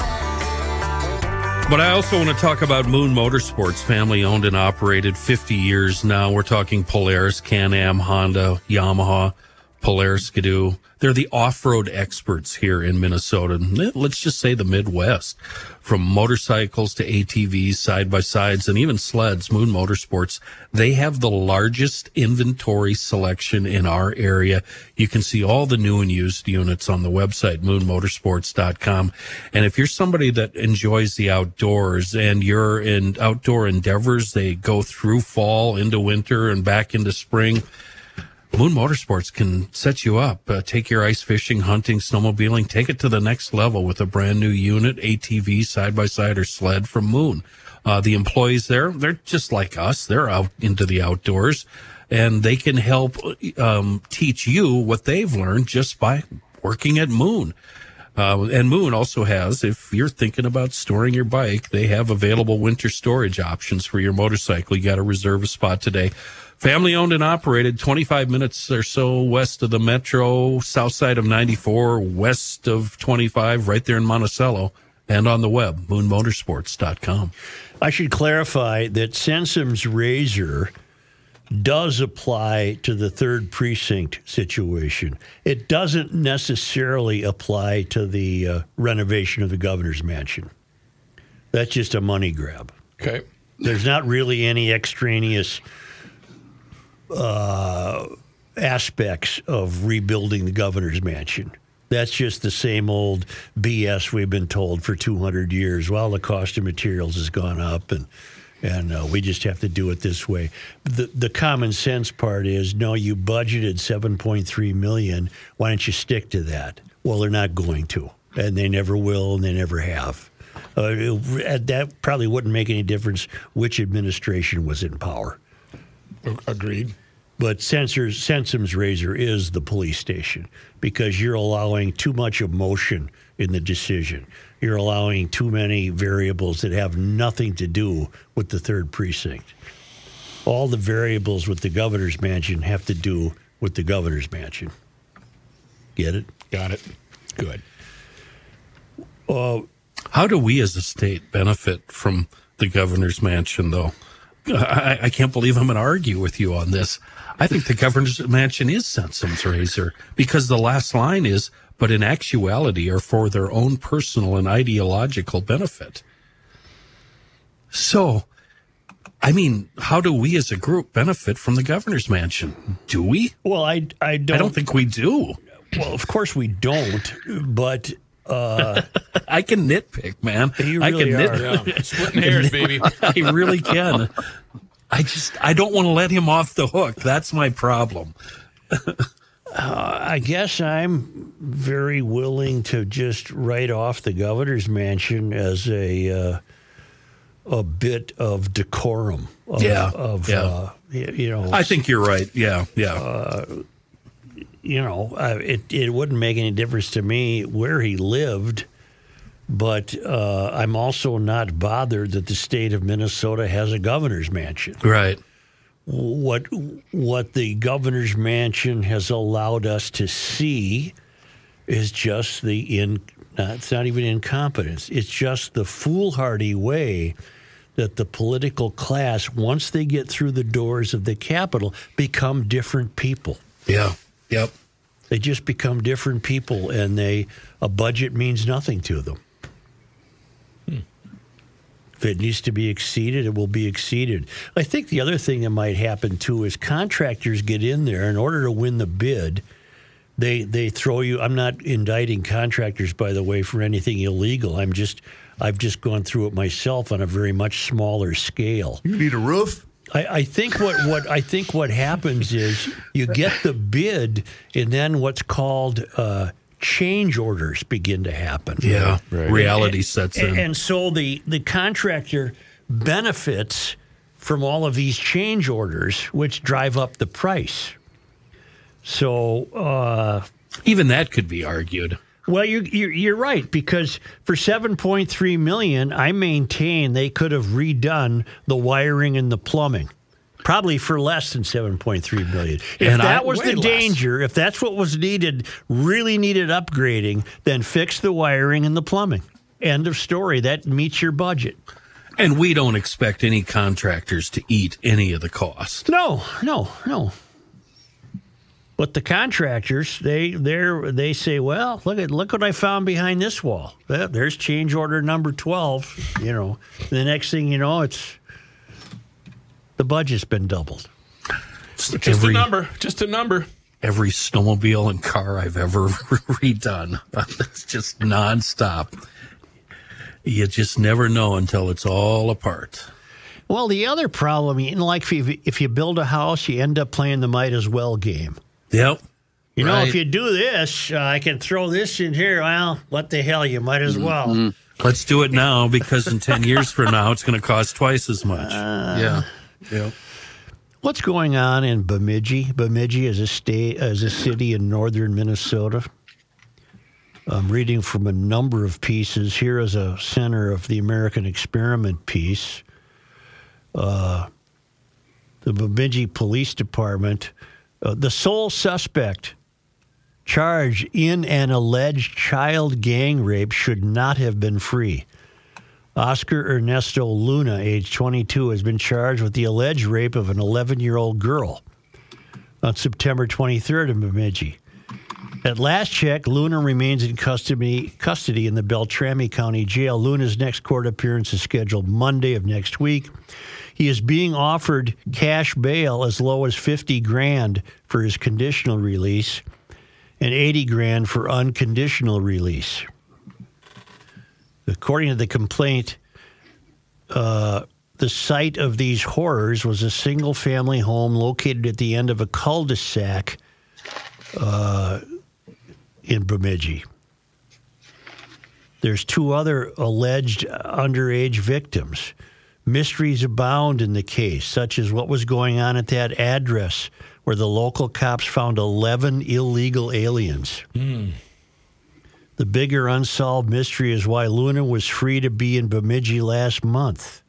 Speaker 6: But I also want to talk about Moon Motorsports, family owned and operated 50 years now. We're talking Polaris, Can Am, Honda, Yamaha, Polaris Skidoo. They're the off road experts here in Minnesota. Let's just say the Midwest. From motorcycles to ATVs, side by sides, and even sleds, Moon Motorsports, they have the largest inventory selection in our area. You can see all the new and used units on the website, moonmotorsports.com. And if you're somebody that enjoys the outdoors and you're in outdoor endeavors, they go through fall into winter and back into spring. Moon Motorsports can set you up. Uh, take your ice fishing, hunting, snowmobiling, take it to the next level with a brand new unit, ATV, side by side, or sled from Moon. Uh, the employees there, they're just like us. They're out into the outdoors and they can help um, teach you what they've learned just by working at Moon. Uh, and Moon also has, if you're thinking about storing your bike, they have available winter storage options for your motorcycle. You got to reserve a spot today. Family owned and operated, 25 minutes or so west of the metro, south side of 94, west of 25, right there in Monticello, and on the web, moonmotorsports.com.
Speaker 2: I should clarify that Sensum's razor does apply to the third precinct situation. It doesn't necessarily apply to the uh, renovation of the governor's mansion. That's just a money grab.
Speaker 4: Okay.
Speaker 2: There's not really any extraneous uh, aspects of rebuilding the governor's mansion. That's just the same old BS we've been told for 200 years. Well, the cost of materials has gone up, and and uh, we just have to do it this way. The the common sense part is no, you budgeted 7.3 million. Why don't you stick to that? Well, they're not going to, and they never will, and they never have. Uh, it- that probably wouldn't make any difference which administration was in power.
Speaker 4: Agreed.
Speaker 2: But Sensors, Sensum's Razor is the police station because you're allowing too much emotion in the decision. You're allowing too many variables that have nothing to do with the third precinct. All the variables with the governor's mansion have to do with the governor's mansion. Get it?
Speaker 4: Got it. Good.
Speaker 6: Uh, How do we as a state benefit from the governor's mansion, though? I, I can't believe I'm going to argue with you on this. I think the governor's mansion is Sensum's razor because the last line is, but in actuality are for their own personal and ideological benefit. So, I mean, how do we as a group benefit from the governor's mansion? Do we?
Speaker 2: Well, I, I don't.
Speaker 6: I don't think we do.
Speaker 2: Well, of course we don't, but uh,
Speaker 6: I can nitpick, man.
Speaker 2: You
Speaker 6: I
Speaker 2: really
Speaker 6: can
Speaker 2: are.
Speaker 6: nit-
Speaker 4: Yeah. Splitting hairs, baby.
Speaker 6: I really can. I just I don't want to let him off the hook. That's my problem.
Speaker 2: I guess I'm very willing to just write off the governor's mansion as a uh, a bit of decorum. Of,
Speaker 6: Yeah,
Speaker 2: Of
Speaker 6: yeah.
Speaker 2: Uh, you know,
Speaker 6: I think you're right. Yeah, yeah.
Speaker 2: You know, uh, it it wouldn't make any difference to me where he lived, but uh, I'm also not bothered that the state of Minnesota has a governor's mansion.
Speaker 6: right.
Speaker 2: what what the governor's mansion has allowed us to see is just the in No, it's not even incompetence. It's just the foolhardy way that the political class, once they get through the doors of the Capitol, become different people.
Speaker 6: Yeah. Yep.
Speaker 2: They just become different people, and they a budget means nothing to them. Hmm. If it needs to be exceeded, it will be exceeded. I think the other thing that might happen too is contractors get in there in order to win the bid. They they throw you. I'm not indicting contractors, by the way, for anything illegal. I'm just I've just gone through it myself on a very much smaller scale.
Speaker 1: You need a roof?
Speaker 2: I, I think what, what I think what happens is you get the bid, and then what's called uh, change orders begin to happen.
Speaker 6: Yeah.
Speaker 1: Right.
Speaker 6: Reality
Speaker 2: And-
Speaker 6: sets
Speaker 2: and,
Speaker 6: in.
Speaker 2: and so the the contractor benefits from all of these change orders, which drive up the price. So. Uh,
Speaker 6: Even that could be argued.
Speaker 2: Well, you, you're, you're right because for 7.3 million, I maintain they could have redone the wiring and the plumbing, probably for less than 7.3 million. If
Speaker 6: And
Speaker 2: that
Speaker 6: I-
Speaker 2: was the
Speaker 4: less.
Speaker 2: danger, if that's what was needed, really needed upgrading, then fix the wiring and the plumbing. End of story. That meets your budget.
Speaker 6: And we don't expect any contractors to eat any of the cost.
Speaker 2: No, no, no. But the contractors, they they they say, well, look at look what I found behind this wall. There's change order number twelve. You know, the next thing you know, it's the budget's been doubled.
Speaker 4: Just
Speaker 6: every,
Speaker 4: a number. Just a number.
Speaker 6: every snowmobile and car I've ever redone. It's just nonstop. You just never know until it's all apart.
Speaker 2: Well, the other problem, you know, like if you, if you build a house, you end up playing the might as well game.
Speaker 6: Yep.
Speaker 2: You know,
Speaker 6: Right.
Speaker 2: if you do this, uh, I can throw this in here. Well, what the hell? You might as well.
Speaker 6: Let's do it now because in 10 years from now, it's going to cost twice as much. yeah. Yep.
Speaker 2: What's going on in Bemidji? Bemidji is a state, as a city in northern Minnesota. I'm reading from a number of pieces. Here is a center of the American Experiment piece. Uh, the Bemidji Police Department, uh, the sole suspect charged in an alleged child gang rape should not have been free. Oscar Ernesto Luna, age 22, has been charged with the alleged rape of an 11 year old girl on September 23rd in Bemidji. At last check, Luna remains in custody, custody in the Beltrami County Jail. Luna's next court appearance is scheduled Monday of next week. He is being offered cash bail as low as 50 grand for his conditional release and 80 grand for unconditional release. According to the complaint, uh, the site of these horrors was a single family home located at the end of a cul de sac uh, in Bemidji. There's two other alleged underage victims. Mysteries abound in the case, such as what was going on at that address where the local cops found 11 illegal aliens. Hmm. The bigger unsolved mystery is why Luna was free to be in Bemidji last month.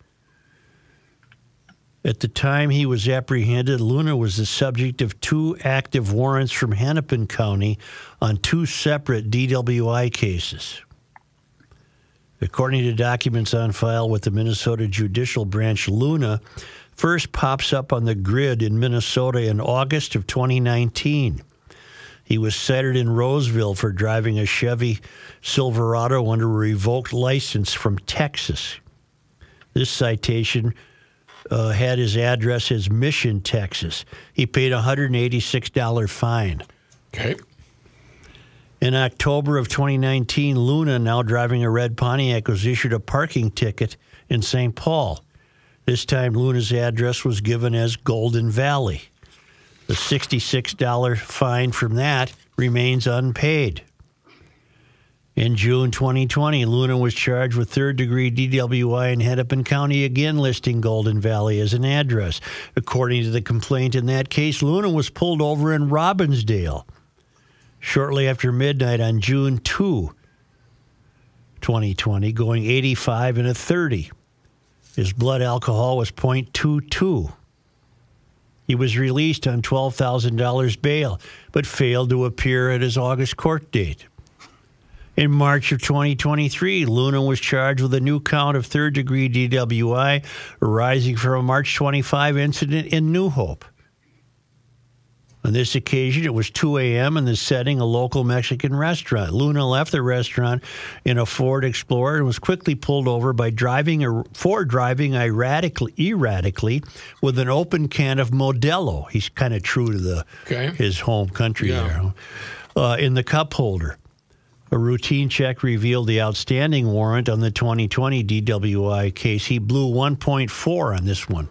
Speaker 2: At the time he was apprehended, Luna was the subject of two active warrants from Hennepin County on two separate DWI cases. According to documents on file with the Minnesota Judicial Branch, Luna first pops up on the grid in Minnesota in August of 2019. He was cited in Roseville for driving a Chevy Silverado under a revoked license from Texas. This citation uh, had his address as Mission, Texas. He paid a $186 fine.
Speaker 4: Okay.
Speaker 2: In October of 2019, Luna, now driving a red Pontiac, was issued a parking ticket in St. Paul. This time, Luna's address was given as Golden Valley. The $66 fine from that remains unpaid. In June 2020, Luna was charged with third degree DWI in Hennepin County, again listing Golden Valley as an address. According to the complaint in that case, Luna was pulled over in Robbinsdale shortly after midnight on June 2, 2020, going 85 and a 30. His blood alcohol was 0.22. He was released on $12,000 bail, but failed to appear at his August court date. In March of 2023, Luna was charged with a new count of third degree DWI arising from a March 25 incident in New Hope. On this occasion, it was 2 a.m. in the setting a local Mexican restaurant. Luna left the restaurant in a Ford Explorer and was quickly pulled over by driving a, for driving erratically, erratically with an open can of Modelo. He's kind of true to the
Speaker 4: Okay.
Speaker 2: his home country
Speaker 4: Yeah.
Speaker 2: there. Uh, in the cup holder. A routine check revealed the outstanding warrant on the 2020 DWI case. He blew 1.4 on this one.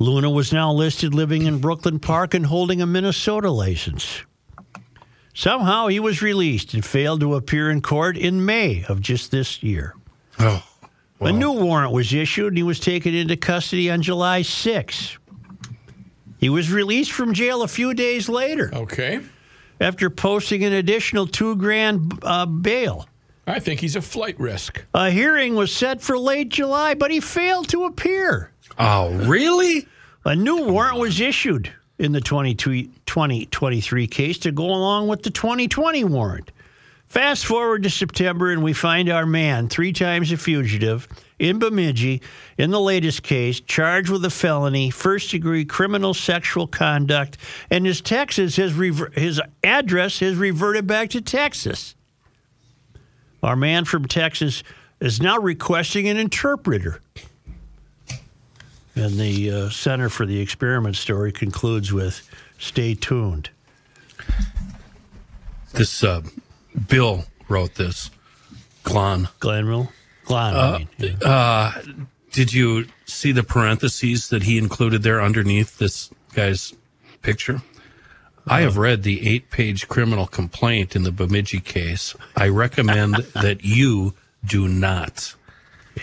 Speaker 2: Luna was now listed living in Brooklyn Park and holding a Minnesota license. Somehow he was released and failed to appear in court in May of just this year.
Speaker 6: Oh, Well.
Speaker 2: A new warrant was issued and he was taken into custody on July 6. He was released from jail a few days later
Speaker 4: Okay.
Speaker 2: after posting an additional two grand uh, bail.
Speaker 4: I think he's a flight risk.
Speaker 2: A hearing was set for late July, but he failed to appear.
Speaker 6: Oh, really?
Speaker 2: A new warrant was issued in the 2023 2023 case to go along with the 2020 warrant. Fast forward to September, and we find our man, three times a fugitive, in Bemidji, in the latest case, charged with a felony, first degree criminal sexual conduct, and his Texas rever- his address has reverted back to Texas. Our man from Texas is now requesting an interpreter. And the uh, Center for the Experiment story concludes with stay tuned.
Speaker 6: This uh, Bill wrote this. Glon.
Speaker 2: Glenville? Glenn, I mean. yeah.
Speaker 6: Uh, did you see the parentheses that he included there underneath this guy's picture? I have read the eight page criminal complaint in the Bemidji case. I recommend that you do not.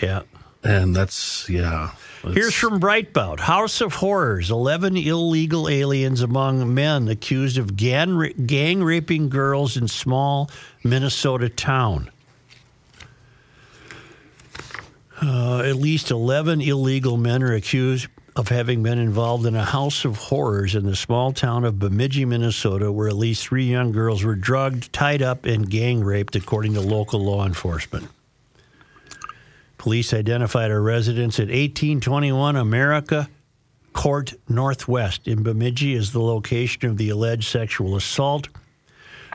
Speaker 2: yeah.
Speaker 6: And that's, yeah.
Speaker 2: Here's from Breitbart House of Horrors 11 illegal aliens among men accused of gang, gang raping girls in small Minnesota town. Uh, at least 11 illegal men are accused of having been involved in a house of horrors in the small town of Bemidji, Minnesota, where at least three young girls were drugged, tied up, and gang raped, according to local law enforcement. Police identified a residence at 1821 America Court Northwest in Bemidji as the location of the alleged sexual assault.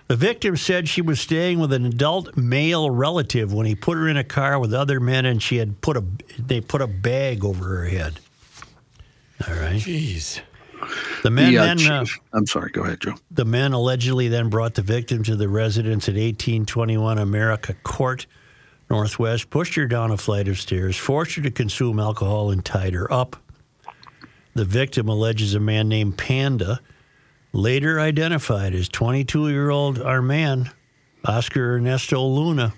Speaker 2: The victim said she was staying with an adult male relative when he put her in a car with other men and she had put a they put a bag over her head. All right.
Speaker 4: Jeez.
Speaker 2: The men
Speaker 5: The, uh,
Speaker 2: then uh,
Speaker 5: I'm sorry. Go ahead, Joe.
Speaker 2: the men allegedly then brought the victim to the residence at 1821 America Court Northwest, pushed her down a flight of stairs, forced her to consume alcohol, and tied her up. The victim alleges a man named Panda, later identified as 22 year old Arman Oscar Ernesto Luna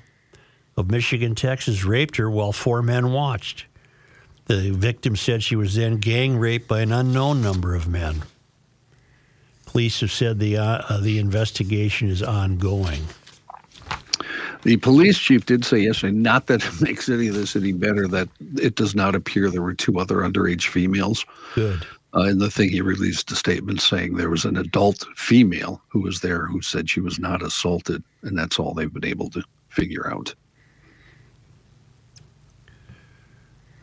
Speaker 2: of Michigan, Texas, raped her while four men watched. The victim said she was then gang raped by an unknown number of men. Police have said the uh, uh, the investigation is ongoing.
Speaker 5: The police chief did say yesterday, not that it makes any of this any better, that it does not appear there were two other underage females.
Speaker 2: Good.
Speaker 5: Uh, in the thing, he released a statement saying there was an adult female who was there who said she was not assaulted, and that's all they've been able to figure out.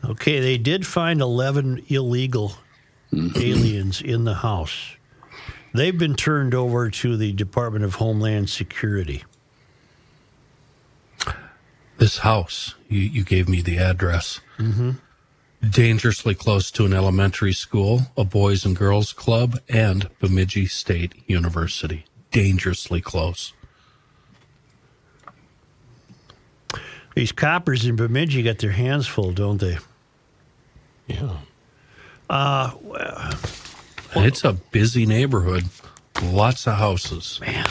Speaker 2: Okay, they did find 11 illegal aliens in the house. They've been turned over to the Department of Homeland Security.
Speaker 6: This house. You, you gave me the address. Mm-hmm. Dangerously close to an elementary school, a boys and girls club, and Bemidji State University. Dangerously close.
Speaker 2: These coppers in Bemidji got their hands full, don't they?
Speaker 4: Yeah.
Speaker 6: And it's a busy neighborhood. Lots of houses.
Speaker 2: Man,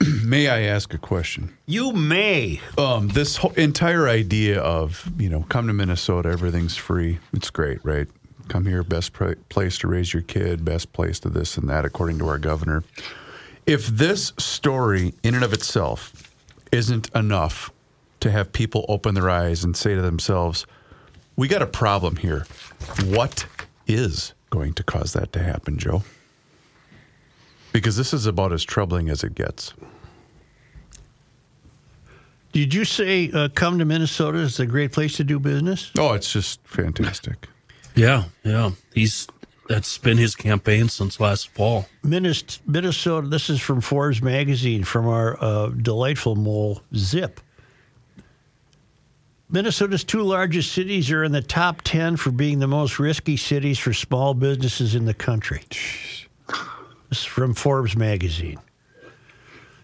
Speaker 1: May I ask a question?
Speaker 2: you may.
Speaker 1: Um, this whole entire idea of you know, come to Minnesota, everything's free. It's great, right? Come here, best pra- place to raise your kid, best place to this and that, according to our governor. If this story, in and of itself, isn't enough to have people open their eyes and say to themselves, "We got a problem here," what is going to cause that to happen, Joe? Because this is about as troubling as it gets.
Speaker 2: Did you say uh, come to Minnesota is a great place to do business?
Speaker 1: Oh, it's just fantastic.
Speaker 6: Yeah, yeah. He's that's been his campaign since last fall.
Speaker 2: Minnesota, this is from Forbes magazine from our uh, delightful mole Zip. Minnesota's two largest cities are in the top 10 for being the most risky cities for small businesses in the country. This is from Forbes magazine.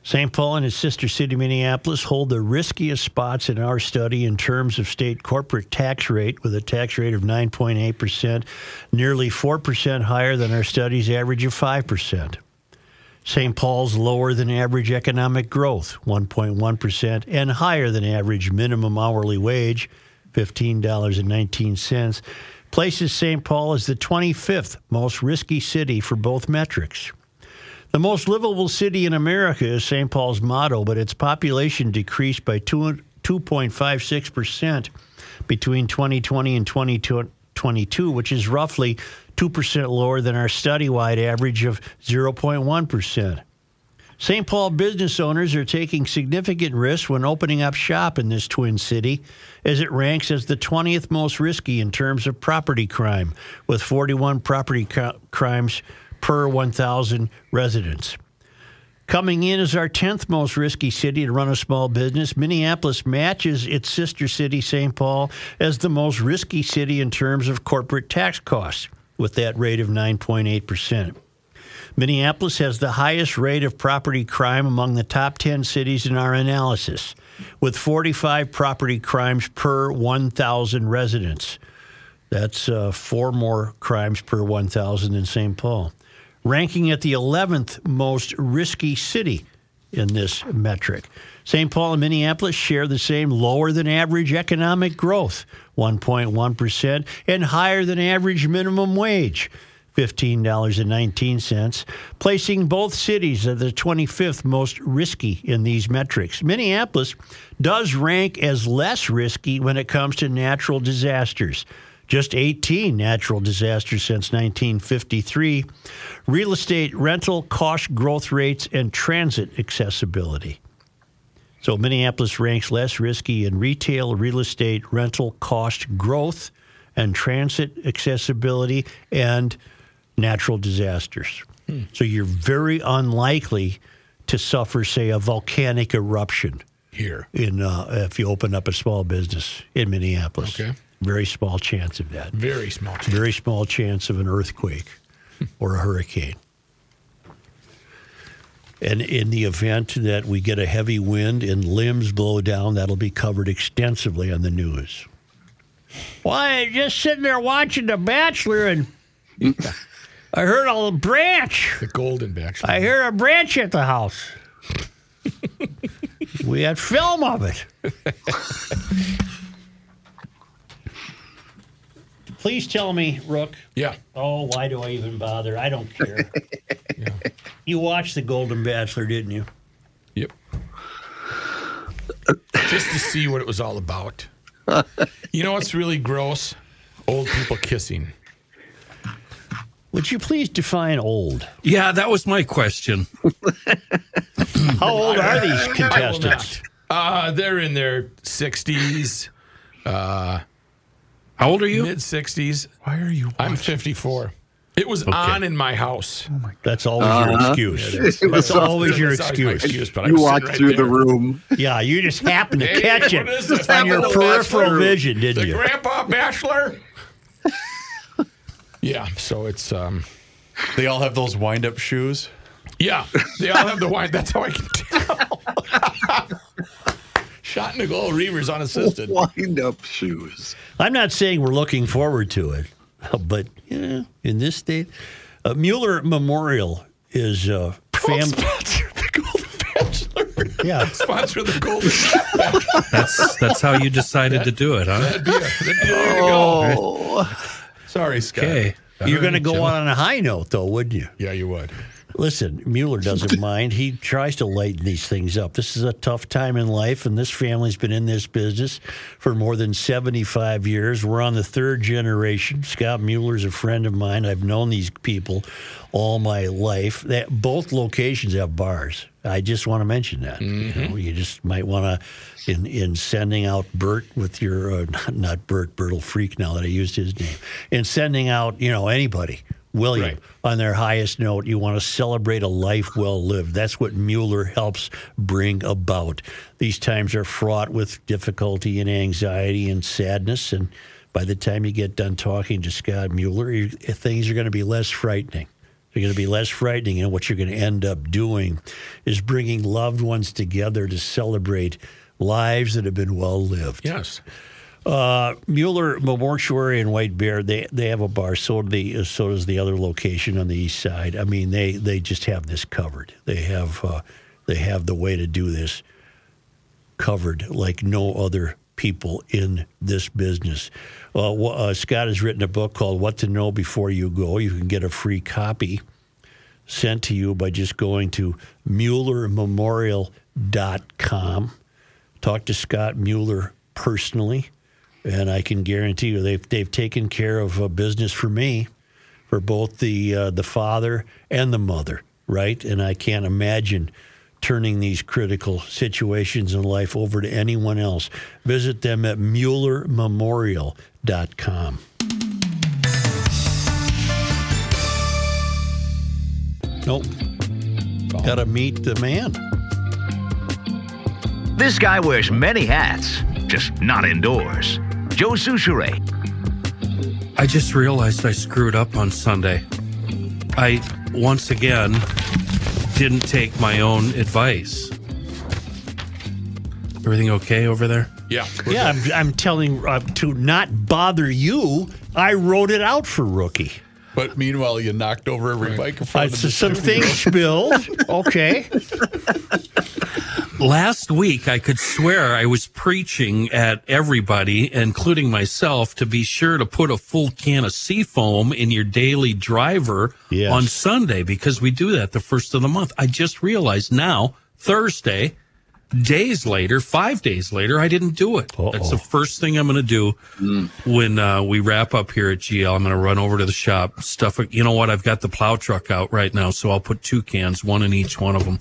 Speaker 2: St. Paul and its sister city, Minneapolis, hold the riskiest spots in our study in terms of state corporate tax rate, with a tax rate of 9.8%, nearly 4% higher than our study's average of 5%. St. Paul's lower than average economic growth, 1.1%, and higher than average minimum hourly wage, $15.19, places St. Paul as the 25th most risky city for both metrics. The most livable city in America is St. Paul's motto, but its population decreased by 2.56% between 2020 and 2022, which is roughly 2% lower than our study wide average of 0.1%. St. Paul business owners are taking significant risks when opening up shop in this twin city, as it ranks as the 20th most risky in terms of property crime, with 41 property crimes per 1,000 residents. Coming in as our 10th most risky city to run a small business, Minneapolis matches its sister city, St. Paul, as the most risky city in terms of corporate tax costs, with that rate of 9.8%. Minneapolis has the highest rate of property crime among the top 10 cities in our analysis, with 45 property crimes per 1,000 residents. That's uh, four more crimes per 1,000 than St. Paul. Ranking at the 11th most risky city in this metric. St. Paul and Minneapolis share the same lower than average economic growth, 1.1%, and higher than average minimum wage, $15.19, placing both cities at the 25th most risky in these metrics. Minneapolis does rank as less risky when it comes to natural disasters. Just 18 natural disasters since 1953, real estate rental cost growth rates, and transit accessibility. So Minneapolis ranks less risky in retail, real estate, rental cost growth, and transit accessibility and natural disasters. So you're very unlikely to suffer, say, a volcanic eruption
Speaker 4: Here.
Speaker 2: in uh, if you open up a small business in Minneapolis.
Speaker 4: Okay.
Speaker 2: Very small chance of that.
Speaker 4: Very small. chance.
Speaker 2: Very small chance of an earthquake or a hurricane. And in the event that we get a heavy wind and limbs blow down, that'll be covered extensively on the news. Why, just sitting there watching The Bachelor and I heard a branch.
Speaker 4: The Golden Bachelor.
Speaker 2: I hear a branch at the house. we had film of it. Please tell me, Rook.
Speaker 4: yeah.
Speaker 2: Oh, why do I even bother? I don't care. You watched The Golden Bachelor, didn't you?
Speaker 4: Yep. Just to see what it was all about. You know what's really gross? Old people kissing.
Speaker 2: Would you please define old?
Speaker 6: Yeah, that was my question.
Speaker 2: How old are these contestants?
Speaker 4: not. Uh, they're in their 60s,
Speaker 6: How old are you?
Speaker 4: mid 60s.
Speaker 1: Why are you?
Speaker 4: I'm 54. It was on in my house.
Speaker 2: That's always your excuse. That's always your
Speaker 4: always my
Speaker 2: excuse.
Speaker 4: excuse, but
Speaker 5: You
Speaker 4: I'm
Speaker 5: walked
Speaker 4: right
Speaker 5: through the room.
Speaker 2: Yeah, you just happened to
Speaker 4: Hey,
Speaker 2: catch it
Speaker 4: this?
Speaker 2: on your peripheral vision, didn't
Speaker 4: The
Speaker 2: you?
Speaker 4: Grandpa Bachelor. Yeah, so it's um,
Speaker 1: They all have those wind-up shoes.
Speaker 4: yeah, they all have the wine. That's how I can tell. Shot Nicole Reuvers unassisted.
Speaker 5: Wind up shoes.
Speaker 2: I'm not saying we're looking forward to it, but yeah, in this state, uh, Mueller Memorial is uh, fam-
Speaker 4: Sponsor the Golden Bachelor.
Speaker 2: yeah.
Speaker 4: Sponsor the Golden.
Speaker 6: That's that's how you decided to do it, huh?
Speaker 4: That'd be a- that'd be- there you go.
Speaker 1: Sorry, Scott.
Speaker 6: Okay.
Speaker 2: You're going to go on a high note, though, wouldn't you?
Speaker 4: Yeah, you would.
Speaker 2: Listen, Mueller doesn't mind. He tries to lighten these things up. This is a tough time in life, and this family's been in this business for more than 75 years. We're on the third generation. Scott Mueller's a friend of mine. I've known these people all my life. That both locations have bars. I just want to mention that. You, know, you just might want to, in in sending out Bert with your uh, not, not Bert Bertle Freak now that I used his name, in sending out you know anybody William
Speaker 4: Right.
Speaker 2: on their highest note. You want to celebrate a life well lived. That's what Mueller helps bring about. These times are fraught with difficulty and anxiety and sadness. And by the time you get done talking to Scott Mueller, things are going to be less frightening. They're going to be less frightening. And what you're going to end up doing is bringing loved ones together to celebrate lives that have been well lived.
Speaker 4: Yes.
Speaker 2: Uh, Mueller Mortuary and White Bear, they they have a bar. So do the so does the other location on the east side. I mean, they they just have this covered. They have uh, they have the way to do this covered like no other people in this business. Uh, uh, Scott has written a book called "What to Know Before You Go." You can get a free copy sent to you by just going to MuellerMemorial.com. Talk to Scott Mueller personally, and I can guarantee you they've they've taken care of uh, business for me, for both the uh, the father and the mother, right? And I can't imagine turning these critical situations in life over to anyone else. Visit them at MuellerMemorial.com. Nope. Got to meet the man.
Speaker 9: This guy wears many hats, just not indoors. Joe Soucheray.
Speaker 6: I just realized I screwed up on Sunday. I once again didn't take my own advice. Everything okay over there?
Speaker 4: Yeah.
Speaker 2: Yeah, I'm, I'm telling uh, to not bother you. I wrote it out for rookie.
Speaker 1: But meanwhile, you knocked over every microphone.
Speaker 2: Uh,
Speaker 1: in the
Speaker 2: so some
Speaker 1: studio.
Speaker 2: things spilled. Okay.
Speaker 6: Last week, I could swear I was preaching at everybody, including myself, to be sure to put a full can of seafoam in your daily driver
Speaker 2: Yes.
Speaker 6: on Sunday because we do that the first of the month. I just realized now, Thursday, days later, five days later, I didn't do it. That's the first thing I'm going to do when uh, we wrap up here at GL. I'm going to run over to the shop, stuff. You know what? I've got the plow truck out right now, so I'll put two cans, one in each one of them.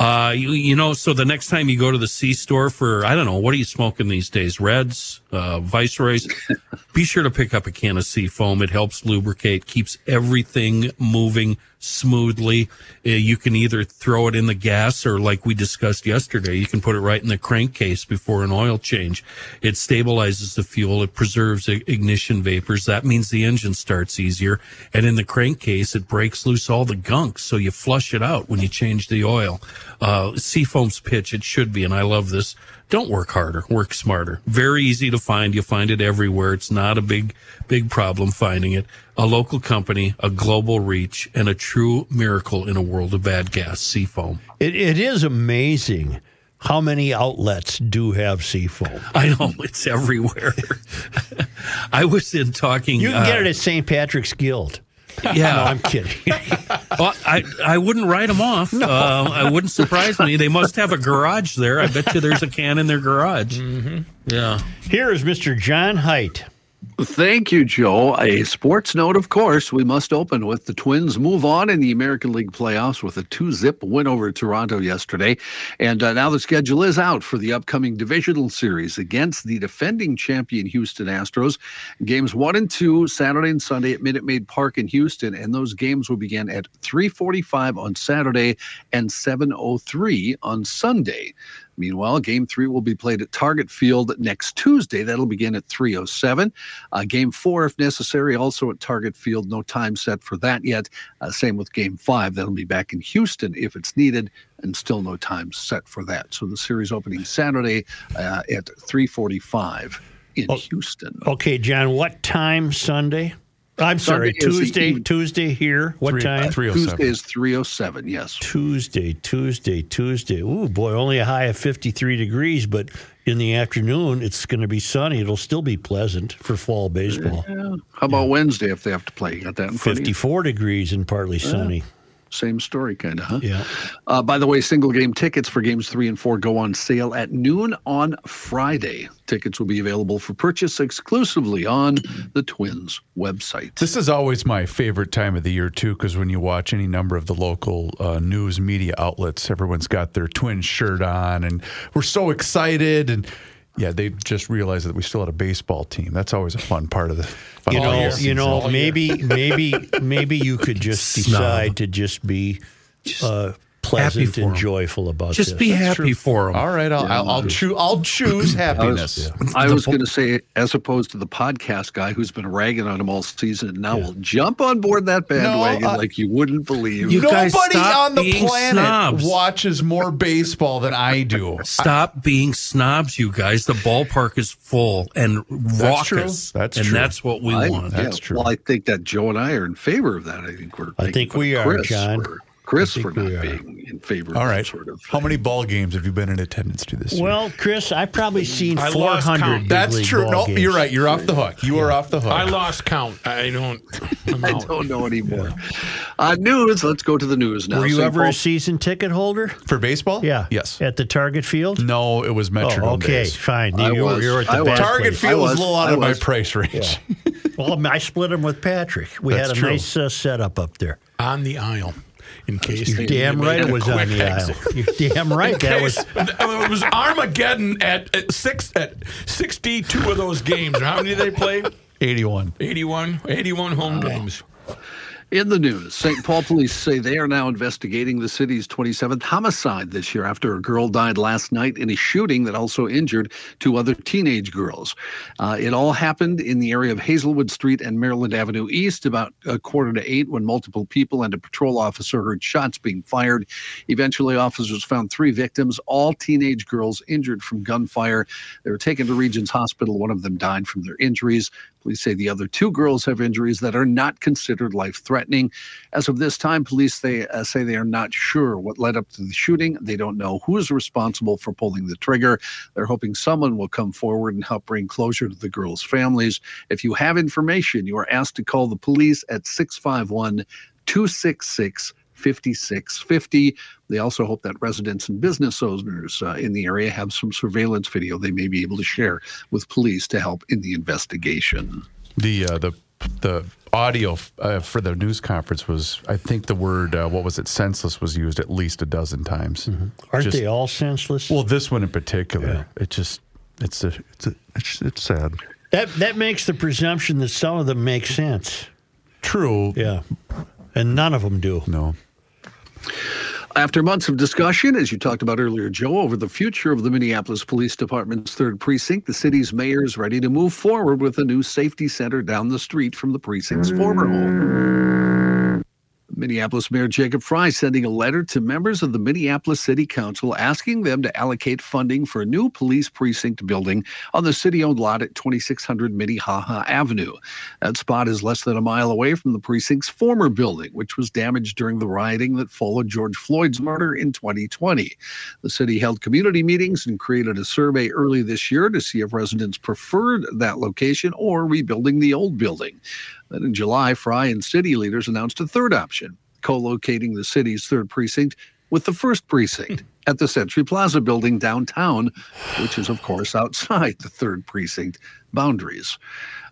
Speaker 6: Uh, you, you know, so the next time you go to the C store for, I don't know, what are you smoking these days? Reds, uh, Viceroys? Be sure to pick up a can of sea foam. It helps lubricate, keeps everything moving smoothly. Uh, you can either throw it in the gas or like we discussed yesterday, you can put it right in the crankcase before an oil change. It stabilizes the fuel. It preserves ignition vapors. That means the engine starts easier. And in the crankcase, it breaks loose all the gunk. So you flush it out when you change the oil. Uh, Seafoam's pitch, it should be. And I love this. Don't work harder, work smarter. Very easy to find. You find it everywhere. It's not a big, big problem finding it. A local company, a global reach, and a true miracle in a world of bad gas. Seafoam.
Speaker 2: It, it is amazing how many outlets do have seafoam.
Speaker 6: I know it's everywhere. I was in talking.
Speaker 2: You can get
Speaker 6: uh,
Speaker 2: it at St. Patrick's Guild.
Speaker 6: Yeah,
Speaker 2: No, I'm kidding.
Speaker 6: Well, I I wouldn't write them off. Uh, it wouldn't surprise me. They must have a garage there. I bet you there's a can in their garage. Mm-hmm. Yeah.
Speaker 2: Here is Mr. John Heidt.
Speaker 5: Thank you, Joe. A sports note, of course, we must open with the Twins move on in the American League playoffs with a two zip win over Toronto yesterday. And uh, now the schedule is out for the upcoming divisional series against the defending champion Houston Astros. Games one and two, Saturday and Sunday at Minute Maid Park in Houston. And those games will begin at 345 on Saturday and 703 on Sunday. Meanwhile, game three will be played at Target Field next Tuesday. That'll begin at 307. Uh, game four, if necessary, also at Target Field. No time set for that yet. Uh, same with game five. That'll be back in Houston if it's needed, and still no time set for that. So the series opening Saturday uh, at 345 in
Speaker 2: Oh.
Speaker 5: Houston.
Speaker 2: Okay, John, what time Sunday? I'm sorry,
Speaker 5: Sunday is the
Speaker 2: Tuesday.
Speaker 5: even-
Speaker 2: Tuesday here. What
Speaker 1: Three-
Speaker 2: time?
Speaker 1: 307.
Speaker 5: Tuesday is 307, yes.
Speaker 2: Tuesday, Tuesday, Tuesday. Ooh, boy, only a high of 53 degrees, but in the afternoon, it's going to be sunny. It'll still be pleasant for fall baseball.
Speaker 5: How about Wednesday if they have to play? You got that in front of you?
Speaker 2: 54 degrees and partly sunny.
Speaker 5: Same story, kind of, huh?
Speaker 2: Yeah.
Speaker 5: Uh, by the way, single game tickets for games three and four go on sale at noon on Friday. Tickets will be available for purchase exclusively on the Twins website.
Speaker 1: This is always my favorite time of the year too, because when you watch any number of the local uh, news media outlets, everyone's got their twin shirt on, and we're so excited. And yeah, they just realized that we still had a baseball team. That's always a fun part of the. Fun
Speaker 2: You
Speaker 1: part of
Speaker 2: know,
Speaker 1: the
Speaker 2: you know, maybe, maybe, maybe you could just decide to just be uh, pleasant
Speaker 6: for
Speaker 2: and
Speaker 6: 'em.
Speaker 2: joyful about
Speaker 6: Just
Speaker 2: this.
Speaker 6: be happy for them.
Speaker 1: All right, I'll I'll, I'll, choo- I'll choose happiness.
Speaker 5: I was going to say, as opposed to the podcast guy who's been ragging on him all season, and now will jump on board that bandwagon
Speaker 1: I-
Speaker 5: like you wouldn't believe.
Speaker 6: You guys
Speaker 1: Nobody
Speaker 6: stop
Speaker 1: on the
Speaker 6: being
Speaker 1: planet
Speaker 6: snobs.
Speaker 1: watches more baseball than I do.
Speaker 6: Stop being snobs, you guys. The ballpark is full and
Speaker 1: That's true. That's
Speaker 6: and
Speaker 1: true.
Speaker 6: that's what we
Speaker 5: I-
Speaker 6: want.
Speaker 1: That's
Speaker 5: yeah,
Speaker 1: true.
Speaker 5: Well, I think that Joe and I are in favor of that. I think we're.
Speaker 2: I think we are,
Speaker 5: Chris
Speaker 2: John.
Speaker 5: For, Chris for not
Speaker 2: are.
Speaker 5: being in favor.
Speaker 1: All
Speaker 5: of
Speaker 1: right.
Speaker 5: that sort of.
Speaker 1: How many ball games have you been in attendance to this year?
Speaker 2: Well, Chris, I've probably seen
Speaker 4: I lost
Speaker 2: 400.
Speaker 4: count.
Speaker 1: That's true. No,
Speaker 2: games.
Speaker 1: you're right. You're off the hook. You are off the hook.
Speaker 4: I lost count. I don't. I'm
Speaker 5: I
Speaker 4: out.
Speaker 5: don't know anymore. Uh, news. Let's go to the news now.
Speaker 2: Were you
Speaker 5: St.
Speaker 2: ever
Speaker 5: Paul-
Speaker 2: a season ticket holder?
Speaker 1: For baseball?
Speaker 2: Yeah.
Speaker 1: Yes.
Speaker 2: At the Target Field?
Speaker 1: No, it was Metrodome
Speaker 2: Oh, okay,
Speaker 1: days.
Speaker 2: fine.
Speaker 5: I
Speaker 2: You,
Speaker 5: was.
Speaker 2: you're at the
Speaker 5: I was.
Speaker 2: bad
Speaker 1: Target
Speaker 2: place.
Speaker 1: Field was,
Speaker 5: was.
Speaker 1: a little out
Speaker 5: I
Speaker 1: of my price range.
Speaker 2: Well, I split them with Patrick. We
Speaker 1: That's
Speaker 2: had a
Speaker 1: true.
Speaker 2: nice uh, setup up there.
Speaker 4: on the aisle. In case
Speaker 2: You're damn right it was on the
Speaker 4: exit.
Speaker 2: aisle. You're damn right. That was
Speaker 4: it was Armageddon at, at six at sixty-two of those games. How many did they play?
Speaker 1: 81.
Speaker 4: 81, 81 home games.
Speaker 5: In the news, St. Paul police say they are now investigating the city's 27th homicide this year after a girl died last night in a shooting that also injured two other teenage girls. Uh, it all happened in the area of Hazelwood Street and Maryland Avenue East about a quarter to eight when multiple people and a patrol officer heard shots being fired. Eventually, officers found three victims, all teenage girls injured from gunfire. They were taken to Regions Hospital. One of them died from their injuries. Police say the other two girls have injuries that are not considered life threatening. As of this time, police they uh, say they are not sure what led up to the shooting. They don't know who is responsible for pulling the trigger. They're hoping someone will come forward and help bring closure to the girls' families. If you have information, you are asked to call the police at 651 266 5650. They also hope that residents and business owners uh, in the area have some surveillance video they may be able to share with police to help in the investigation.
Speaker 1: The uh, the the audio uh, for the news conference was, I think the word, uh, what was it, senseless was used at least a dozen times.
Speaker 2: Aren't
Speaker 1: Just-
Speaker 2: they all senseless?
Speaker 1: Well, this one in particular, it just, it's a, it's a, it's, it's sad.
Speaker 2: that that makes the presumption that some of them make sense.
Speaker 1: True.
Speaker 2: Yeah, and none of them do.
Speaker 1: No.
Speaker 5: After months of discussion, as you talked about earlier, Joe, over the future of the Minneapolis Police Department's third precinct, the city's mayor is ready to move forward with a new safety center down the street from the precinct's former home. Minneapolis Mayor Jacob Frey sending a letter to members of the Minneapolis City Council asking them to allocate funding for a new police precinct building on the city owned lot at 2600 Minnehaha Avenue. That spot is less than a mile away from the precinct's former building, which was damaged during the rioting that followed George Floyd's murder in 2020. The city held community meetings and created a survey early this year to see if residents preferred that location or rebuilding the old building. Then in July, Frey and city leaders announced a third option, co locating the city's third precinct with the first precinct at the Century Plaza building downtown, which is, of course, outside the third precinct boundaries.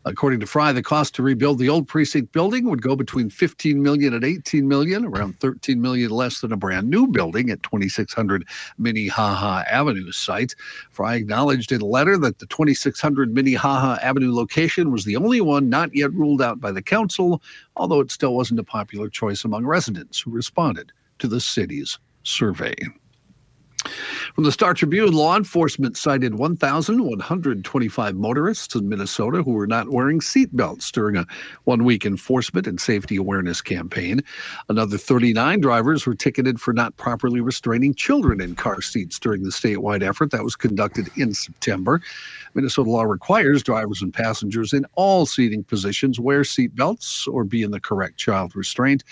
Speaker 5: According to Frey, the cost to rebuild the old precinct building would go between 15 million and 18 million, around 13 million less than a brand new building at 2600 Minnehaha Avenue site. Frey acknowledged in a letter that the 2600 Minnehaha Avenue location was the only one not yet ruled out by the council, although it still wasn't a popular choice among residents who responded to the city's survey. From the Star Tribune, law enforcement cited 1,125 motorists in Minnesota who were not wearing seatbelts during a one week enforcement and safety awareness campaign. Another 39 drivers were ticketed for not properly restraining children in car seats during the statewide effort that was conducted in September. Minnesota law requires drivers and passengers in all seating positions wear seat belts or be in the correct child restraint.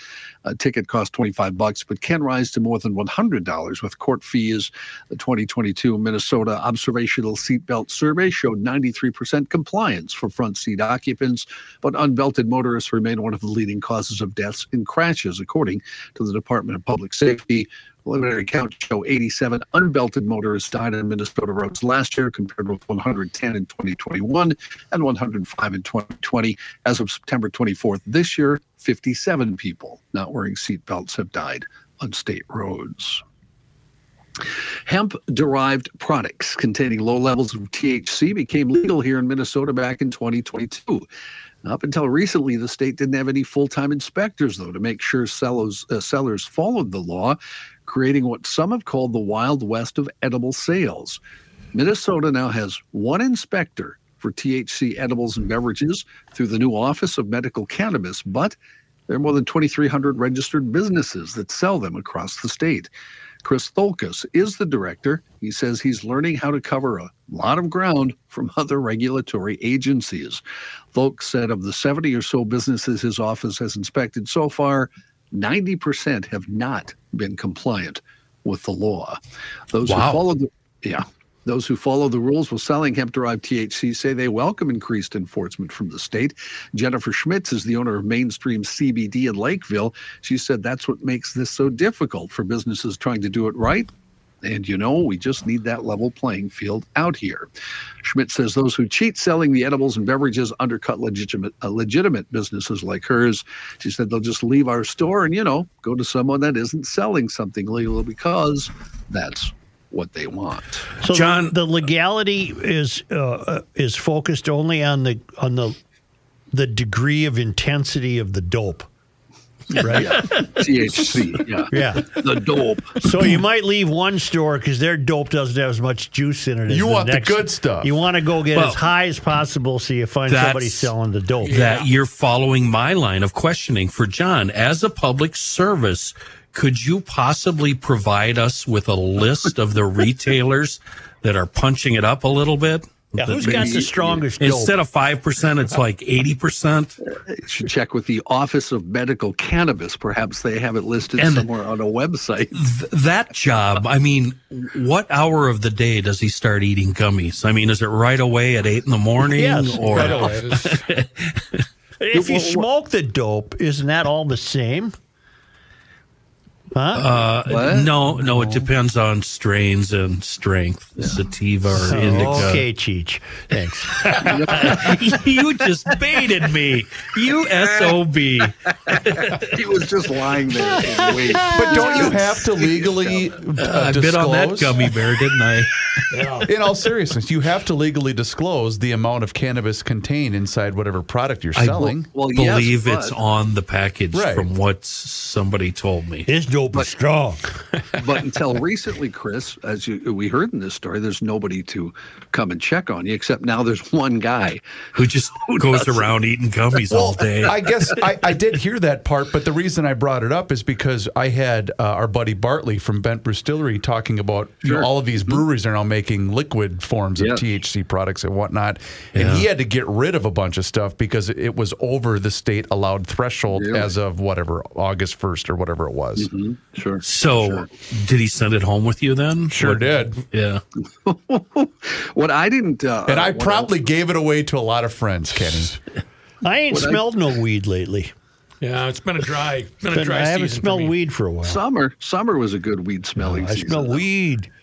Speaker 5: A ticket costs 25 bucks but can rise to more than $100 with court fees. The The 2022 Minnesota Observational Seatbelt Survey showed 93% compliance for front seat occupants, but unbelted motorists remain one of the leading causes of deaths in crashes, according to the Department of Public Safety. Preliminary counts show 87 unbelted motorists died on Minnesota roads last year, compared with 110 in 2021 and 105 in 2020. As of September 24th this year, 57 people not wearing seatbelts have died on state roads. Hemp derived products containing low levels of THC became legal here in Minnesota back in 2022. Up until recently, the state didn't have any full time inspectors, though, to make sure sellers, uh, sellers followed the law, creating what some have called the Wild West of edible sales. Minnesota now has one inspector for THC edibles and beverages through the new Office of Medical Cannabis, but there are more than 2,300 registered businesses that sell them across the state. Chris Tholkes is the director. He says he's learning how to cover a lot of ground from other regulatory agencies. Tholkes said of the 70 or so businesses his office has inspected so far, 90% have not been compliant with the law. Those
Speaker 6: Wow.
Speaker 5: who follow the yeah, those who follow the rules while selling hemp derived THC say they welcome increased enforcement from the state. Jennifer Schmitz is the owner of Mainstream CBD in Lakeville. She said that's what makes this so difficult for businesses trying to do it right. And you know, we just need that level playing field out here. Schmidt says those who cheat selling the edibles and beverages undercut legitimate uh, legitimate businesses like hers. She said they'll just leave our store and you know go to someone that isn't selling something legal because that's what they want.
Speaker 2: So
Speaker 6: John-
Speaker 2: the, the legality is uh, uh, is focused only on the on the the degree of intensity of the dope, right?
Speaker 5: THC, yeah.
Speaker 2: yeah.
Speaker 5: The dope.
Speaker 2: So you might leave one store because their dope doesn't have as much juice in it. As
Speaker 1: You
Speaker 2: the
Speaker 1: want the
Speaker 2: next.
Speaker 1: good stuff.
Speaker 2: You want to go get
Speaker 6: Well,
Speaker 2: as high as possible, so you find
Speaker 6: that's-
Speaker 2: somebody selling the dope.
Speaker 6: that you're following my line of questioning for John as a public service. Could you possibly provide us with a list of the retailers that are punching it up a little bit?
Speaker 2: Yeah, who's got the strongest dope?
Speaker 6: Instead of five percent, it's like eighty percent.
Speaker 5: You should check with the Office of Medical Cannabis. Perhaps they have it listed
Speaker 6: And-
Speaker 5: somewhere on a website.
Speaker 6: Th- that job. I mean, what hour of the day does he start eating gummies? I mean, is it right away at eight in the morning?
Speaker 2: Yes,
Speaker 6: or
Speaker 2: right away. if you smoke the dope, isn't that all the same? Huh?
Speaker 6: Uh, no, no, it depends on strains and strength, sativa or indica.
Speaker 2: okay, Cheech. Thanks.
Speaker 6: you just baited me. You SOB.
Speaker 5: he was just lying there. and.
Speaker 1: But don't you have to legally uh,
Speaker 6: I bit on that gummy bear, didn't I?
Speaker 1: In all seriousness, you have to legally disclose the amount of cannabis contained inside whatever product you're
Speaker 6: I
Speaker 1: selling.
Speaker 5: Well, yes,
Speaker 6: believe it's
Speaker 5: but-
Speaker 6: on the package
Speaker 1: Right.
Speaker 6: from what somebody told me.
Speaker 2: This dope is strong.
Speaker 5: but until recently, Chris, as you, we heard in this story, there's nobody to come and check on you. Except now, there's one guy.
Speaker 6: Who just goes around eating gummies all day.
Speaker 1: I guess I, I did hear that part, but the reason I brought it up is because I had uh, our buddy Bartley from Bent Distillery talking about you know, all of these breweries are now making liquid forms of
Speaker 5: Yes.
Speaker 1: THC products and whatnot, and he had to get rid of a bunch of stuff because it was over the state allowed threshold
Speaker 5: Really?
Speaker 1: as of whatever August first or whatever it was.
Speaker 5: Sure.
Speaker 6: so, did he send it home with you then?
Speaker 1: Sure
Speaker 6: What-
Speaker 1: did,
Speaker 6: Yeah.
Speaker 5: What I didn't. Uh,
Speaker 1: and I
Speaker 5: what
Speaker 1: probably
Speaker 5: else-
Speaker 1: gave it away to a lot of friends, Kenny.
Speaker 2: I ain't
Speaker 5: What I-
Speaker 2: smelled no weed lately.
Speaker 4: Yeah, it's been a dry, been a dry
Speaker 2: I haven't
Speaker 4: season for
Speaker 2: smelled
Speaker 4: me.
Speaker 2: weed for a while.
Speaker 5: Summer. Summer was a good weed smelling
Speaker 2: I
Speaker 5: season.
Speaker 2: smell
Speaker 5: though.
Speaker 2: weed.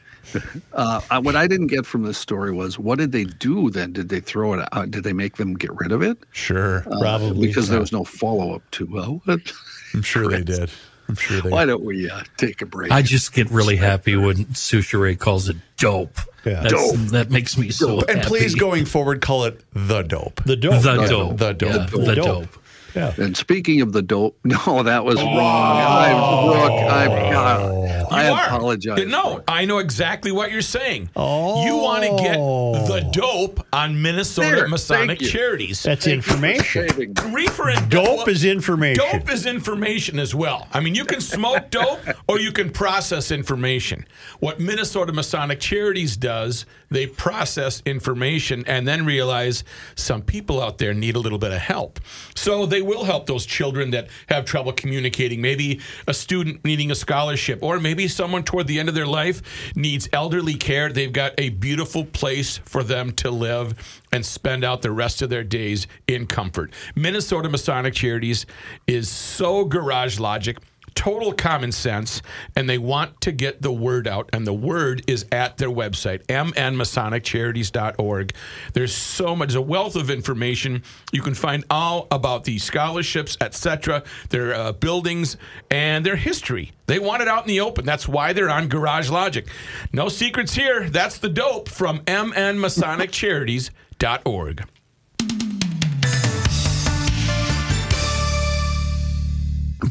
Speaker 5: Uh, uh, what I didn't get from this story was what did they do then? Did they throw it out? Did they make them get rid of it?
Speaker 1: Sure,
Speaker 5: Uh,
Speaker 2: Probably.
Speaker 5: because there was no follow up to. Well, what?
Speaker 1: I'm sure they did. I'm sure they.
Speaker 5: why don't we uh, take a break?
Speaker 6: I just get really happy when Soucheray calls it dope.
Speaker 2: Yeah.
Speaker 6: That's-
Speaker 5: Dope.
Speaker 6: That makes me so
Speaker 1: And
Speaker 6: happy.
Speaker 1: please, going forward, call it the dope.
Speaker 2: The dope.
Speaker 6: The
Speaker 2: yeah.
Speaker 6: dope.
Speaker 1: The dope.
Speaker 6: Yeah,
Speaker 2: The
Speaker 6: the
Speaker 2: dope.
Speaker 6: Dope.
Speaker 2: Yeah.
Speaker 5: And speaking of the dope, no, that was wrong. I, oh. Brooke, I, uh, I, I
Speaker 4: You are.
Speaker 5: apologize.
Speaker 4: No, I know exactly what you're saying.
Speaker 2: Oh.
Speaker 4: You want to get the dope on Minnesota
Speaker 5: There,
Speaker 4: Masonic. Charities.
Speaker 2: That's information.
Speaker 5: Saving.
Speaker 4: Reefer and
Speaker 2: Dope is information.
Speaker 4: Dope is information as well. I mean, you can smoke dope or you can process information. What Minnesota Masonic Charities does, they process information and then realize some people out there need a little bit of help. So they will help those children that have trouble communicating. Maybe a student needing a scholarship, or maybe someone toward the end of their life needs elderly care. They've got a beautiful place for them to live and spend out the rest of their days in comfort. Minnesota Masonic Charities is so garage logic total common sense and they want to get the word out. And the word is at their website mnmasoniccharities.org there's so much there's a wealth of information. You can find all about the scholarships etc their uh, buildings and their history. They want it out in the open. That's why they're on garage logic. No secrets here. That's the dope from mnmasoniccharities.org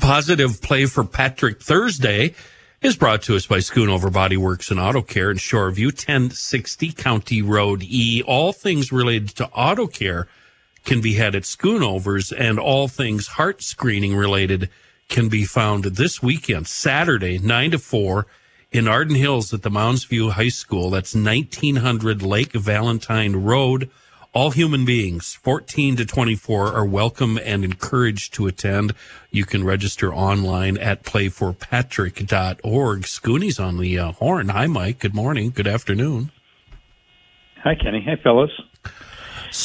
Speaker 6: Positive play for Patrick Thursday is brought to us by Schoonover Body Works and Auto Care in Shoreview, 1060 County Road E. All things related to auto care can be had at Schoonover's, and all things heart screening related can be found this weekend, Saturday, 9 to 4, in Arden Hills at the Mounds View High School. That's 1900 Lake Valentine Road. All human beings, 14 to 24, are welcome and encouraged to attend. You can register online at playforpatrick.org. Scooney's on the uh, horn. Hi, Mike. Good morning. Good afternoon.
Speaker 10: Hi, Kenny. hi fellas.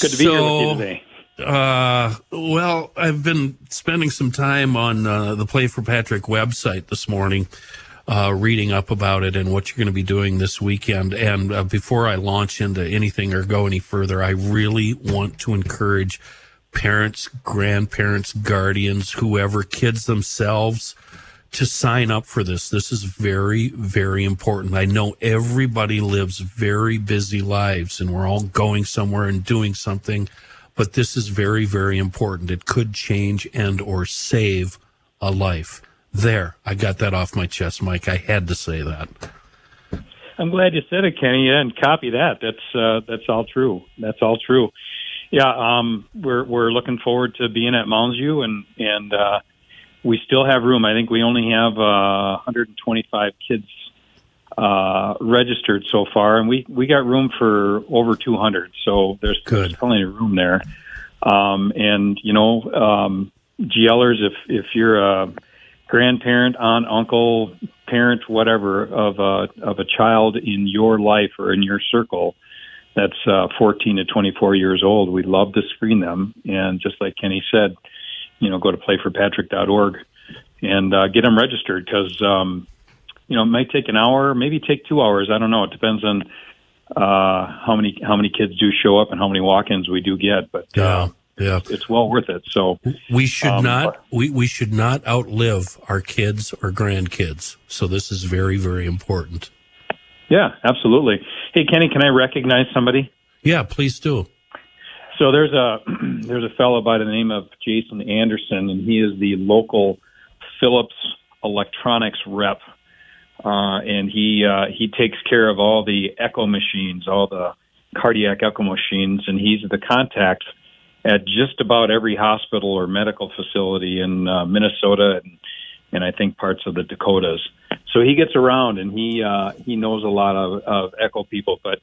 Speaker 10: Good to be here with you today.
Speaker 6: Uh, well, I've been spending some time on uh, the Play for Patrick website this morning, uh, reading up about it and what you're going to be doing this weekend. And uh, before I launch into anything or go any further, I really want to encourage parents, grandparents, guardians, whoever, kids themselves to sign up for this. This is very, very important. I know everybody lives very busy lives and we're all going somewhere and doing something, but this is very, very important. It could change and or save a life. There, I got that off my chest, Mike. I had to say that.
Speaker 10: I'm glad you said it, Kenny. Yeah, and copy that. That's uh, that's all true. That's all true. Yeah, um, we're we're looking forward to being at Mounds and and uh, we still have room. I think we only have uh, 125 kids uh, registered so far, and we we got room for over 200. So there's, there's plenty of room there. Um, and you know, um, GLers, if if you're a grandparent, aunt, uncle, parent, whatever of a of a child in your life or in your circle that's uh, 14 to 24 years old, we'd love to screen them. And just like Kenny said, you know, go to playforpatrick.org and uh, get them registered because um, you know it might take an hour, maybe take two hours. I don't know. It depends on uh, how many how many kids do show up and how many walk-ins we do get. But uh,
Speaker 6: yeah,
Speaker 10: it's well worth it. So
Speaker 6: we should
Speaker 10: um,
Speaker 6: not we, we should not outlive our kids or grandkids. So this is very very important.
Speaker 10: Yeah, absolutely. Hey, Kenny, can I recognize somebody?
Speaker 6: Yeah, please do.
Speaker 10: So there's a there's a fellow by the name of Jason Anderson, and he is the local Philips electronics rep, uh, and he uh, he takes care of all the echo machines, all the cardiac echo machines, and he's the contact at just about every hospital or medical facility in uh, Minnesota and, and I think parts of the Dakotas. So he gets around and he uh, he knows a lot of, of echo people, but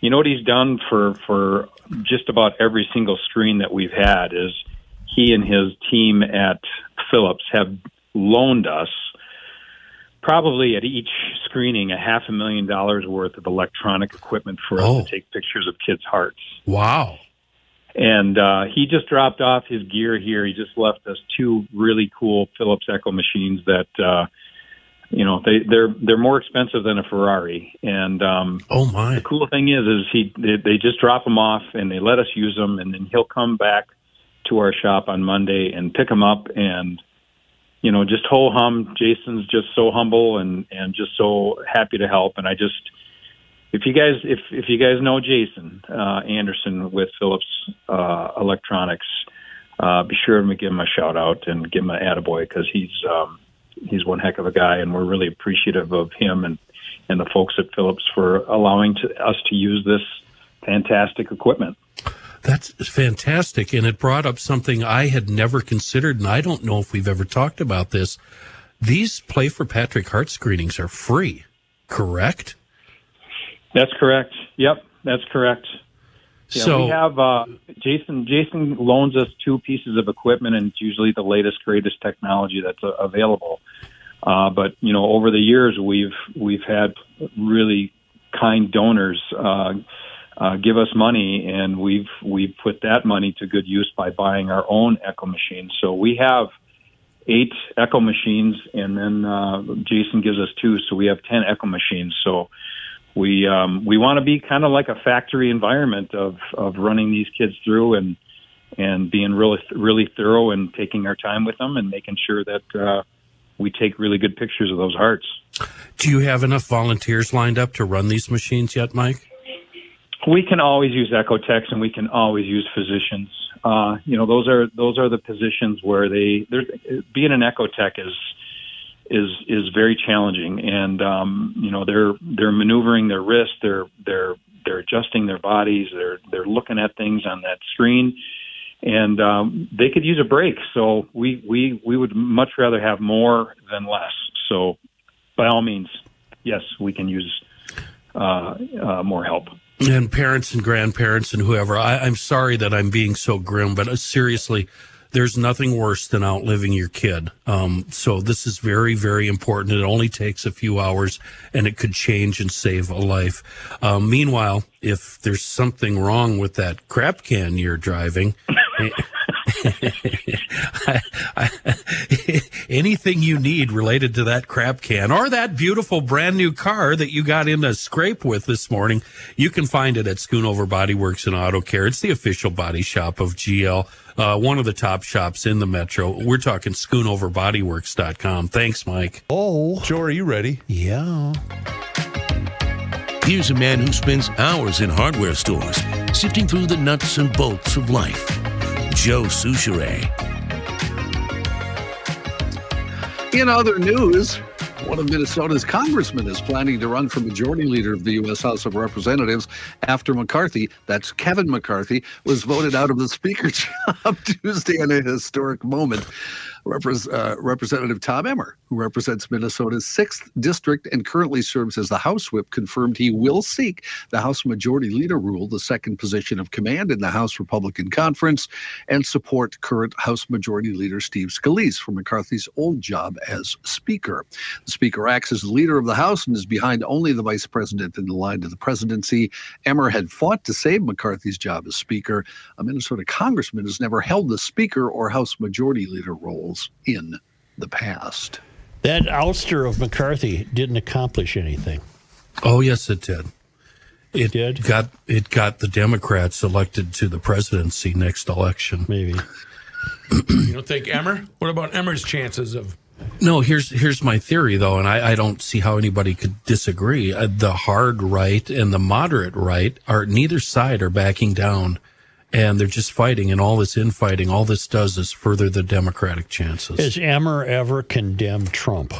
Speaker 10: you know what he's done for for just about every single screen that we've had is he and his team at Philips have loaned us probably at each screening a half a million dollars worth of electronic equipment for
Speaker 6: Oh.
Speaker 10: us to take pictures of kids' hearts.
Speaker 6: Wow.
Speaker 10: And uh, he just dropped off his gear here. He just left us two really cool Philips Echo machines that, uh, you know, they, they're they're more expensive than a Ferrari. And um,
Speaker 6: Oh my.
Speaker 10: the cool thing is, is he they, they just drop them off and they let us use them, and then he'll come back to our shop on Monday and pick them up and you know just ho hum. Jason's just so humble and and just so happy to help, and I just if you guys if if you guys know Jason uh, Anderson with Philips uh, Electronics, uh, be sure to give him a shout out and give him an attaboy because he's um, he's one heck of a guy, and we're really appreciative of him and and the folks at Philips for allowing to, us to use this fantastic equipment.
Speaker 6: That's fantastic. And it brought up something I had never considered, and I don't know if we've ever talked about this. These Play for Patrick heart screenings are free, correct?
Speaker 10: That's correct. Yep, that's correct. Yeah,
Speaker 2: so
Speaker 10: we have uh, Jason. Jason loans us two pieces of equipment, and it's usually the latest, greatest technology that's uh, available. Uh, but you know, over the years, we've we've had really kind donors uh, uh, give us money, and we've we've put that money to good use by buying our own echo machines. So we have eight echo machines, and then uh, Jason gives us two, so we have ten echo machines. So we um, we want to be kind of like a factory environment of of running these kids through and and being really really thorough and taking our time with them and making sure that uh, we take really good pictures of those hearts.
Speaker 6: Do you have enough volunteers lined up to run these machines yet, Mike?
Speaker 10: We can always use echo techs and we can always use physicians. Uh, you know, those are those are the positions where they being an echo tech is is is very challenging, and um, you know they're they're maneuvering their wrist, they're they're they're adjusting their bodies, they're they're looking at things on that screen, and um, they could use a break. So we we we would much rather have more than less. So by all means, yes, we can use uh, uh, more help.
Speaker 6: And parents and grandparents and whoever, I, I'm sorry that I'm being so grim, but uh, seriously, there's nothing worse than outliving your kid. Um, so this is very, very important. It only takes a few hours and it could change and save a life. Um, meanwhile, if there's something wrong with that crap can you're driving, I, I, anything you need related to that crap can or that beautiful brand new car that you got in a scrape with this morning, you can find it at Schoonover Body Works and Auto Care. It's the official body shop of GL, uh, one of the top shops in the metro. We're talking schoonoverbodyworks.com. Thanks, Mike.
Speaker 2: oh
Speaker 1: Joe, are you ready?
Speaker 2: yeah,
Speaker 11: Here's a man who spends hours in hardware stores, sifting through the nuts and bolts of life. Joe Soucheray.
Speaker 5: In other news, one of Minnesota's congressmen is planning to run for majority leader of the U.S. House of Representatives after McCarthy, that's Kevin McCarthy, was voted out of the Speaker job Tuesday in a historic moment. Uh, Representative Tom Emmer, who represents Minnesota's 6th district and currently serves as the House Whip, confirmed he will seek the House Majority Leader rule, the second position of command in the House Republican Conference, and support current House Majority Leader Steve Scalise for McCarthy's old job as Speaker. The Speaker acts as the leader of the House and is behind only the Vice President in the line to the presidency. Emmer had fought to save McCarthy's job as Speaker. A Minnesota congressman has never held the Speaker or House Majority Leader roles in the past.
Speaker 2: that ouster of McCarthy didn't accomplish anything.
Speaker 6: Oh, yes, it did. It
Speaker 2: did?
Speaker 6: got it got the Democrats elected to the presidency next election.
Speaker 2: Maybe
Speaker 4: You don't think Emmer? What about Emmer's chances of?
Speaker 6: No, here's here's my theory though, and I, I don't see how anybody could disagree. Uh, the hard right and the moderate right are neither side are backing down, and they're just fighting. And all this infighting, all this does is further the Democratic chances.
Speaker 2: has Emmer ever condemned Trump?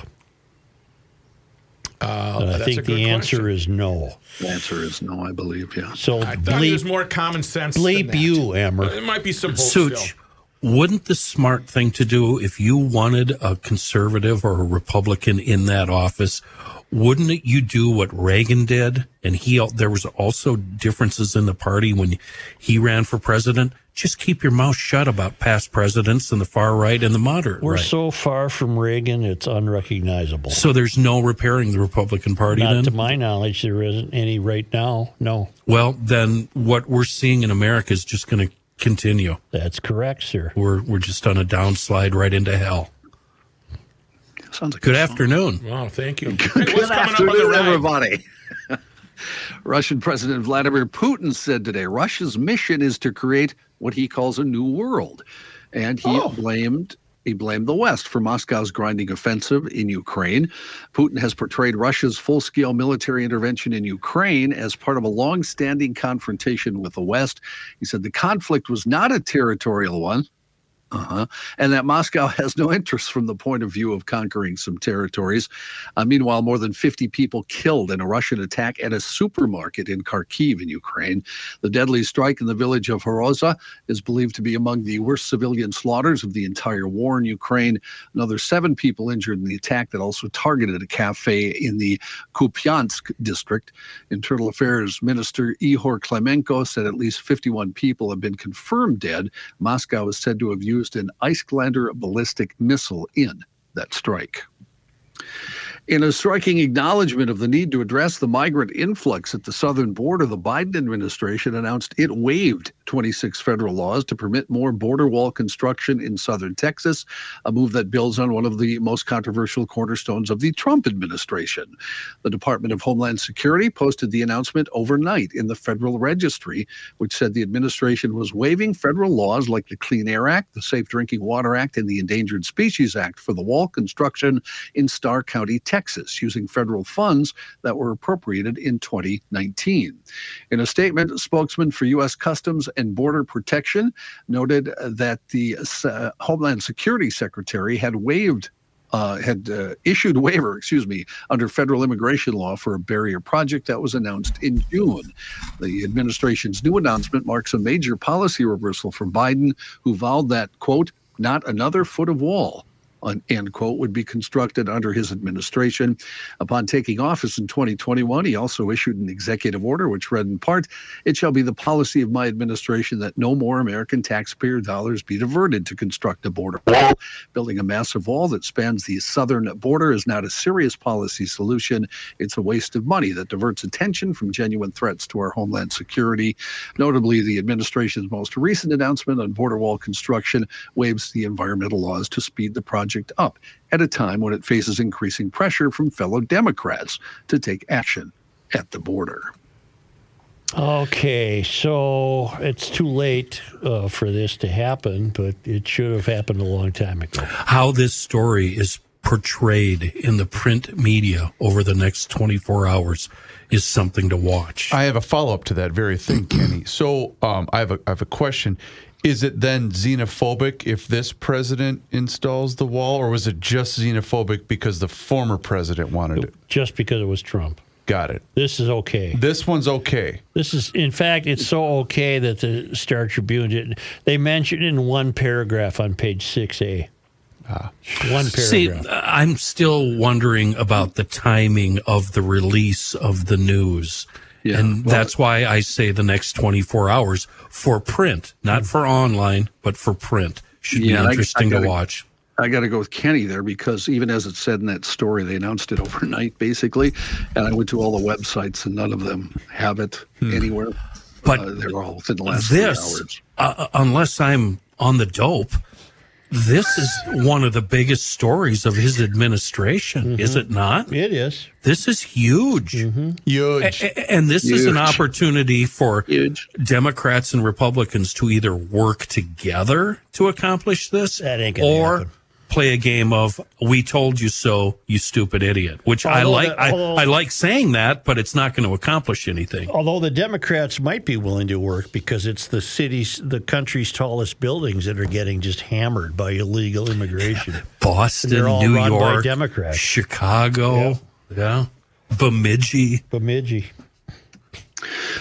Speaker 4: Uh,
Speaker 2: I think
Speaker 4: good
Speaker 2: the answer
Speaker 4: question.
Speaker 2: is no.
Speaker 5: The answer is no, I believe, yeah.
Speaker 2: So
Speaker 4: I thought it was more common sense. than
Speaker 2: bleep
Speaker 4: that.
Speaker 2: you, Emmer.
Speaker 4: It might be some hope
Speaker 6: Such,
Speaker 4: still.
Speaker 6: Wouldn't the smart thing to do if you wanted a conservative or a Republican in that office? Wouldn't it you do what Reagan did? And he there was also differences in the party when he ran for president. Just keep your mouth shut about past presidents and the far right and the moderate
Speaker 2: We're
Speaker 6: right.
Speaker 2: so far from Reagan, it's unrecognizable.
Speaker 6: so there's no repairing the Republican Party
Speaker 2: Not
Speaker 6: then?
Speaker 2: to my knowledge, there isn't any right now. No,
Speaker 6: well, then what we're seeing in America is just going to continue.
Speaker 2: that's correct, sir.
Speaker 6: We're we're just on a downslide right into hell.
Speaker 5: Sounds like
Speaker 6: Good
Speaker 5: a song.
Speaker 6: afternoon.
Speaker 4: Wow, thank you. Hey,
Speaker 5: Good
Speaker 4: what's coming up on the
Speaker 5: afternoon, everybody. Russian President Vladimir Putin said today Russia's mission is to create what he calls a new world, and he
Speaker 4: Oh.
Speaker 5: blamed he blamed the West for Moscow's grinding offensive in Ukraine. Putin has portrayed Russia's full-scale military intervention in Ukraine as part of a long-standing confrontation with the West. He said the conflict was not a territorial one. Uh-huh. And that Moscow has no interest from the point of view of conquering some territories. Uh, meanwhile, more than 50 people killed in a Russian attack at a supermarket in Kharkiv in Ukraine. The deadly strike in the village of Horoza is believed to be among the worst civilian slaughters of the entire war in Ukraine. Another seven people injured in the attack that also targeted a cafe in the Kupiansk district. Internal Affairs Minister Ihor Klymenko said at least 51 people have been confirmed dead. Moscow is said to have used an Iskander ballistic missile in that strike. In a striking acknowledgement of the need to address the migrant influx at the southern border, the Biden administration announced it waived 26 federal laws to permit more border wall construction in southern Texas, a move that builds on one of the most controversial cornerstones of the Trump administration. The Department of Homeland Security posted the announcement overnight in the Federal Registry, which said the administration was waiving federal laws like the Clean Air Act, the Safe Drinking Water Act, and the Endangered Species Act for the wall construction in Starr County, Texas. Texas using federal funds that were appropriated in 2019. In a statement, a spokesman for U.S. Customs and Border Protection noted that the uh, Homeland Security Secretary had waived uh, had uh, issued waiver, excuse me, under federal immigration law for a barrier project that was announced in June. The administration's new announcement marks a major policy reversal from Biden, who vowed that, quote, not another foot of wall end quote, would be constructed under his administration. Upon taking office in 2021, he also issued an executive order which read in part, It shall be the policy of my administration that no more American taxpayer dollars be diverted to construct a border wall. Building a massive wall that spans the southern border is not a serious policy solution. It's a waste of money that diverts attention from genuine threats to our homeland security. Notably, the administration's most recent announcement on border wall construction waives the environmental laws to speed the project project up at a time when it faces increasing pressure from fellow Democrats to take action at the border.
Speaker 2: Okay, so it's too late uh, for this to happen, but it should have happened a long time ago.
Speaker 6: How this story is portrayed in the print media over the next 24 hours is something to watch.
Speaker 1: I have a follow up to that very thing, Kenny. So um, I have a I have a question. Is it then xenophobic if this president installs the wall, or was it just xenophobic because the former president wanted it?
Speaker 2: Just because it was Trump.
Speaker 1: Got it.
Speaker 2: This is okay.
Speaker 1: This one's okay.
Speaker 2: This is, in fact, it's so okay that the Star Tribune did. They mentioned it in one paragraph on page six A. Ah. One paragraph.
Speaker 6: See, I'm still wondering about the timing of the release of the news. Yeah. And well, that's why I say the next 24 hours for print, not for online, but for print. Should yeah, be interesting I, I gotta, to watch.
Speaker 5: I got to go with Kenny there because even as it said in that story, they announced it overnight basically. And I went to all the websites and none of them have it hmm. anywhere. But uh, they're all within the last this, hours.
Speaker 6: Uh, unless I'm on the dope, this is one of the biggest stories of his administration, mm-hmm. is it not?
Speaker 2: It is.
Speaker 6: This is huge.
Speaker 1: Mm-hmm. Huge.
Speaker 6: A- and this huge. is an opportunity for huge. Democrats and Republicans to either work together to accomplish this or happen play a game of "We told you so, you stupid idiot," which although I like. The, although, I, I, like saying that, but it's not going to accomplish anything.
Speaker 2: Although the Democrats might be willing to work because it's the city's, the country's tallest buildings that are getting just hammered by illegal immigration.
Speaker 6: Boston, New York, Democrats, Chicago, yeah, yeah. Bemidji,
Speaker 2: Bemidji.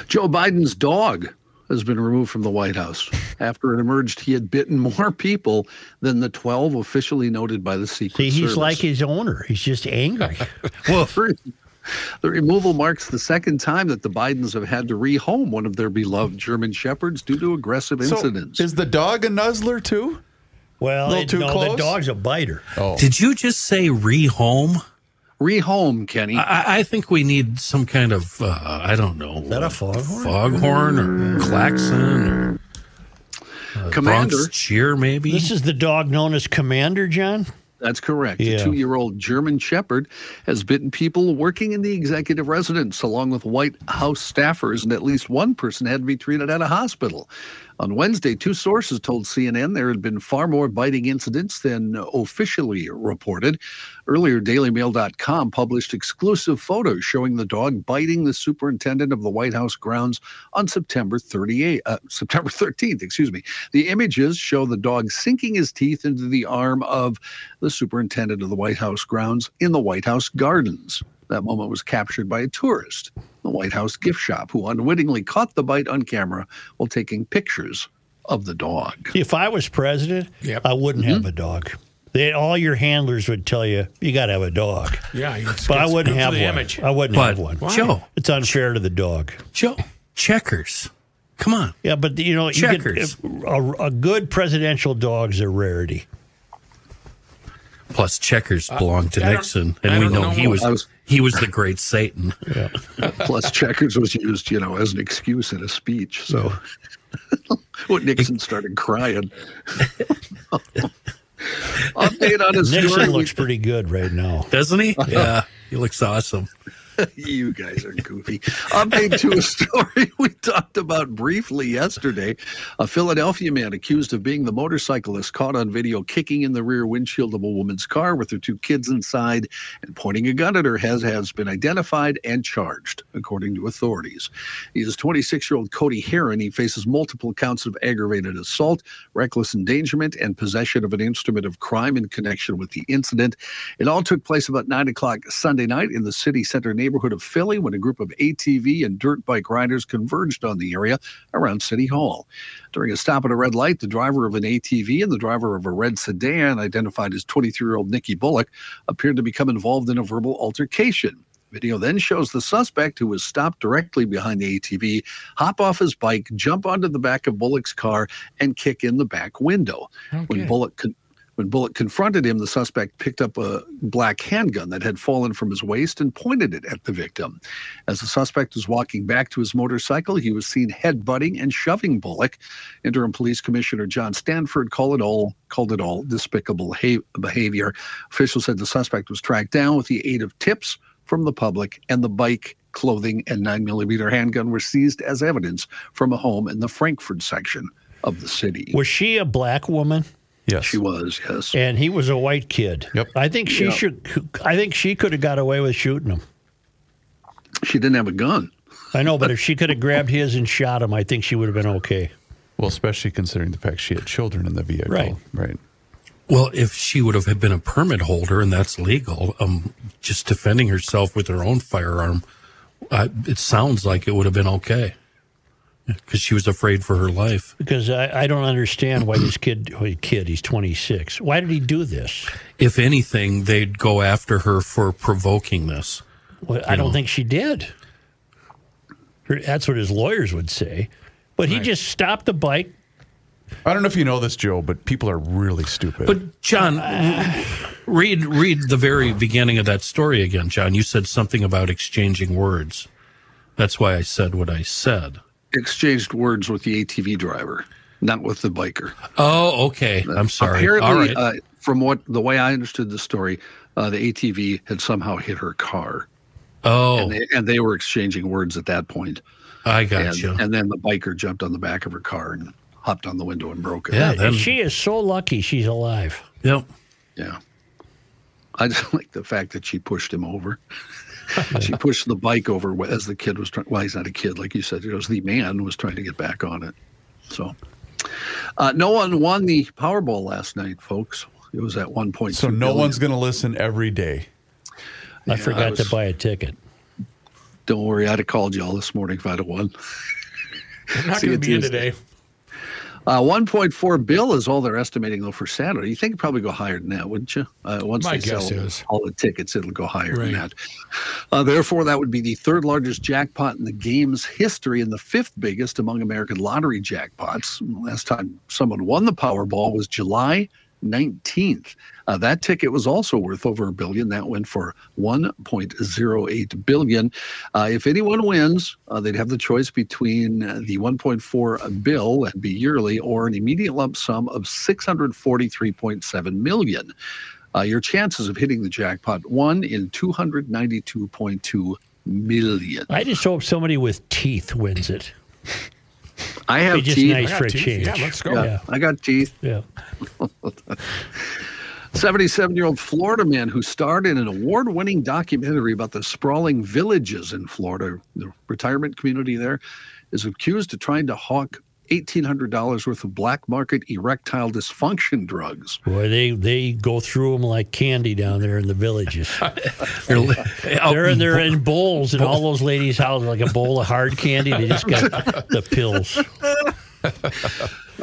Speaker 5: Joe Biden's dog has been removed from the White House after it emerged he had bitten more people than the 12 officially noted by the Secret
Speaker 2: See, he's
Speaker 5: Service.
Speaker 2: like his owner. He's just angry.
Speaker 5: well, the removal marks the second time that the Bidens have had to rehome one of their beloved German shepherds due to aggressive so incidents.
Speaker 1: Is the dog a nuzzler too?
Speaker 2: Well, it, no, close? the dog's a biter.
Speaker 6: Oh. Did you just say rehome?
Speaker 5: Rehome, Kenny.
Speaker 6: I, I, think we need some kind of uh, I don't know.
Speaker 2: Is that a foghorn?
Speaker 6: Foghorn or klaxon or uh, Commander Bronx cheer, maybe.
Speaker 2: This is the dog known as Commander, John.
Speaker 5: That's correct. Yeah. A two year old German Shepherd has bitten people working in the executive residence, along with White House staffers, and at least one person had to be treated at a hospital. On Wednesday, two sources told CNN there had been far more biting incidents than officially reported. Earlier, DailyMail.com published exclusive photos showing the dog biting the superintendent of the White House grounds on September 38, uh, September 13th. Excuse me. The images show the dog sinking his teeth into the arm of the superintendent of the White House grounds in the White House gardens. That moment was captured by a tourist, the White House gift shop, who unwittingly caught the bite on camera while taking pictures of the dog.
Speaker 2: If I was president,
Speaker 4: Yep.
Speaker 2: I wouldn't
Speaker 5: Mm-hmm.
Speaker 2: have a dog. They, all your handlers would tell you you got to have a dog,
Speaker 4: Yeah, it's,
Speaker 2: but I wouldn't have one.
Speaker 4: image.
Speaker 2: I wouldn't
Speaker 6: But
Speaker 2: have one.
Speaker 6: Joe,
Speaker 2: It's unfair to the dog.
Speaker 6: Joe, checkers. Come on.
Speaker 2: Yeah, but you know, you get,
Speaker 6: Checkers.
Speaker 2: a, a good presidential dog's a rarity.
Speaker 6: Plus, checkers belonged to Nixon, and we know,
Speaker 4: know
Speaker 6: he was,
Speaker 5: was-
Speaker 6: he was the great Satan.
Speaker 5: Plus, checkers was used, you know, as an excuse in a speech. So when Nixon started crying. Update on his
Speaker 2: Nixon
Speaker 5: story.
Speaker 2: looks pretty good right now.
Speaker 6: Doesn't he? Yeah, he looks awesome.
Speaker 5: You guys are goofy. Update to a story we talked about briefly yesterday. A Philadelphia man accused of being the motorcyclist caught on video kicking in the rear windshield of a woman's car with her two kids inside and pointing a gun at her has, has been identified and charged, according to authorities. He is 26 year old Cody Heron. He faces multiple counts of aggravated assault, reckless endangerment, and possession of an instrument of crime in connection with the incident. It all took place about 9 o'clock Sunday night in the city center neighborhood of Philly when a group of ATV and dirt bike riders converged on the area around City Hall. During a stop at a red light, the driver of an ATV and the driver of a red sedan, identified as 23 year old Nikki Bullock, appeared to become involved in a verbal altercation. Video then shows the suspect, who was stopped directly behind the ATV, hop off his bike, jump onto the back of Bullock's car, and kick in the back window. When Bullock con- when Bullock confronted him, the suspect picked up a black handgun that had fallen from his waist and pointed it at the victim. As the suspect was walking back to his motorcycle, he was seen headbutting and shoving Bullock. Interim Police Commissioner John Stanford called it all called it all despicable ha- behavior. Officials said the suspect was tracked down with the aid of tips from the public, and the bike, clothing, and 9mm handgun were seized as evidence from a home in the Frankford section of the city.
Speaker 2: Was she a black woman?
Speaker 1: Yes.
Speaker 5: She was, yes.
Speaker 2: And he was a white kid.
Speaker 1: Yep.
Speaker 2: I think she
Speaker 5: Yeah.
Speaker 2: should. I think she could have got away with shooting him.
Speaker 5: She didn't have a gun.
Speaker 2: I know, but if she could have grabbed his and shot him, I think she would have been okay.
Speaker 1: Well, especially considering the fact she had children in the vehicle.
Speaker 2: Right.
Speaker 1: Right.
Speaker 6: Well, if she would have been a permit holder and that's legal, um, just defending herself with her own firearm, uh, it sounds like it would have been okay because she was afraid for her life.
Speaker 2: Because I, I don't understand why this kid, well, kid, he's 26. Why did he do this?
Speaker 6: If anything, they'd go after her for provoking this.
Speaker 2: Well, I don't think she did. That's what his lawyers would say. But he just stopped the bike.
Speaker 1: I don't know if you know this, Joe, but people are really stupid.
Speaker 6: But John, uh, read read the very beginning of that story again, John. You said something about exchanging words. That's why I said what I said.
Speaker 5: Exchanged words with the ATV driver, not with the biker.
Speaker 6: Oh, okay. I'm sorry.
Speaker 5: Apparently,
Speaker 6: All right.
Speaker 5: uh, from what the way I understood the story, uh, the ATV had somehow hit her car,
Speaker 6: oh,
Speaker 5: and, they, and they were exchanging words at that point.
Speaker 6: I
Speaker 5: And,
Speaker 6: got you.
Speaker 5: and then the biker jumped on the back of her car and hopped on the window and broke it.
Speaker 6: Yeah,
Speaker 2: And
Speaker 6: then,
Speaker 2: she is so lucky she's alive.
Speaker 6: yep.
Speaker 5: Yeah. I just like the fact that she pushed him over. she pushed the bike over as the kid was trying. Well, he's not a kid, like you said. It was the man was trying to get back on it. So, uh, no one won the Powerball last night, folks. It was at one point.
Speaker 1: so no one's going to listen every day.
Speaker 2: I
Speaker 5: Yeah,
Speaker 2: forgot
Speaker 5: I was-
Speaker 2: to buy a ticket.
Speaker 5: Don't worry, I'd have called y'all this morning if I'd have won.
Speaker 4: I'm not going to be in
Speaker 5: Tuesday.
Speaker 4: today.
Speaker 5: Uh, 1.4 bill is all they're estimating though for Saturday. You think it'd probably go higher than that, wouldn't you? Uh, once
Speaker 4: My
Speaker 5: they sell
Speaker 4: is.
Speaker 5: all the tickets, it'll go higher than that. Uh, therefore, that would be the third largest jackpot in the game's history and the fifth biggest among American lottery jackpots. Last time someone won the Powerball was July 19th. Uh, that ticket was also worth over a billion. That went for 1.08 billion. Uh, if anyone wins, uh, they'd have the choice between uh, the 1.4 bill and be yearly or an immediate lump sum of 643.7 million. Uh, your chances of hitting the jackpot one in 292.2 million.
Speaker 2: I just hope somebody with teeth wins it.
Speaker 5: I have
Speaker 2: Be just
Speaker 5: teeth.
Speaker 2: nice
Speaker 4: I
Speaker 2: for
Speaker 4: got
Speaker 2: a change.
Speaker 4: Yeah, let's go.
Speaker 5: Yeah,
Speaker 2: Yeah.
Speaker 5: I got teeth.
Speaker 2: Yeah.
Speaker 5: 77 year old Florida man who starred in an award winning documentary about the sprawling villages in Florida, the retirement community there, is accused of trying to hawk $1,800 worth of black market erectile dysfunction drugs.
Speaker 2: Boy, they they go through them like candy down there in the villages.
Speaker 6: They're
Speaker 2: They're in,
Speaker 6: in
Speaker 2: they're in bowls in all those ladies' houses, like a bowl of hard candy. They just got the pills.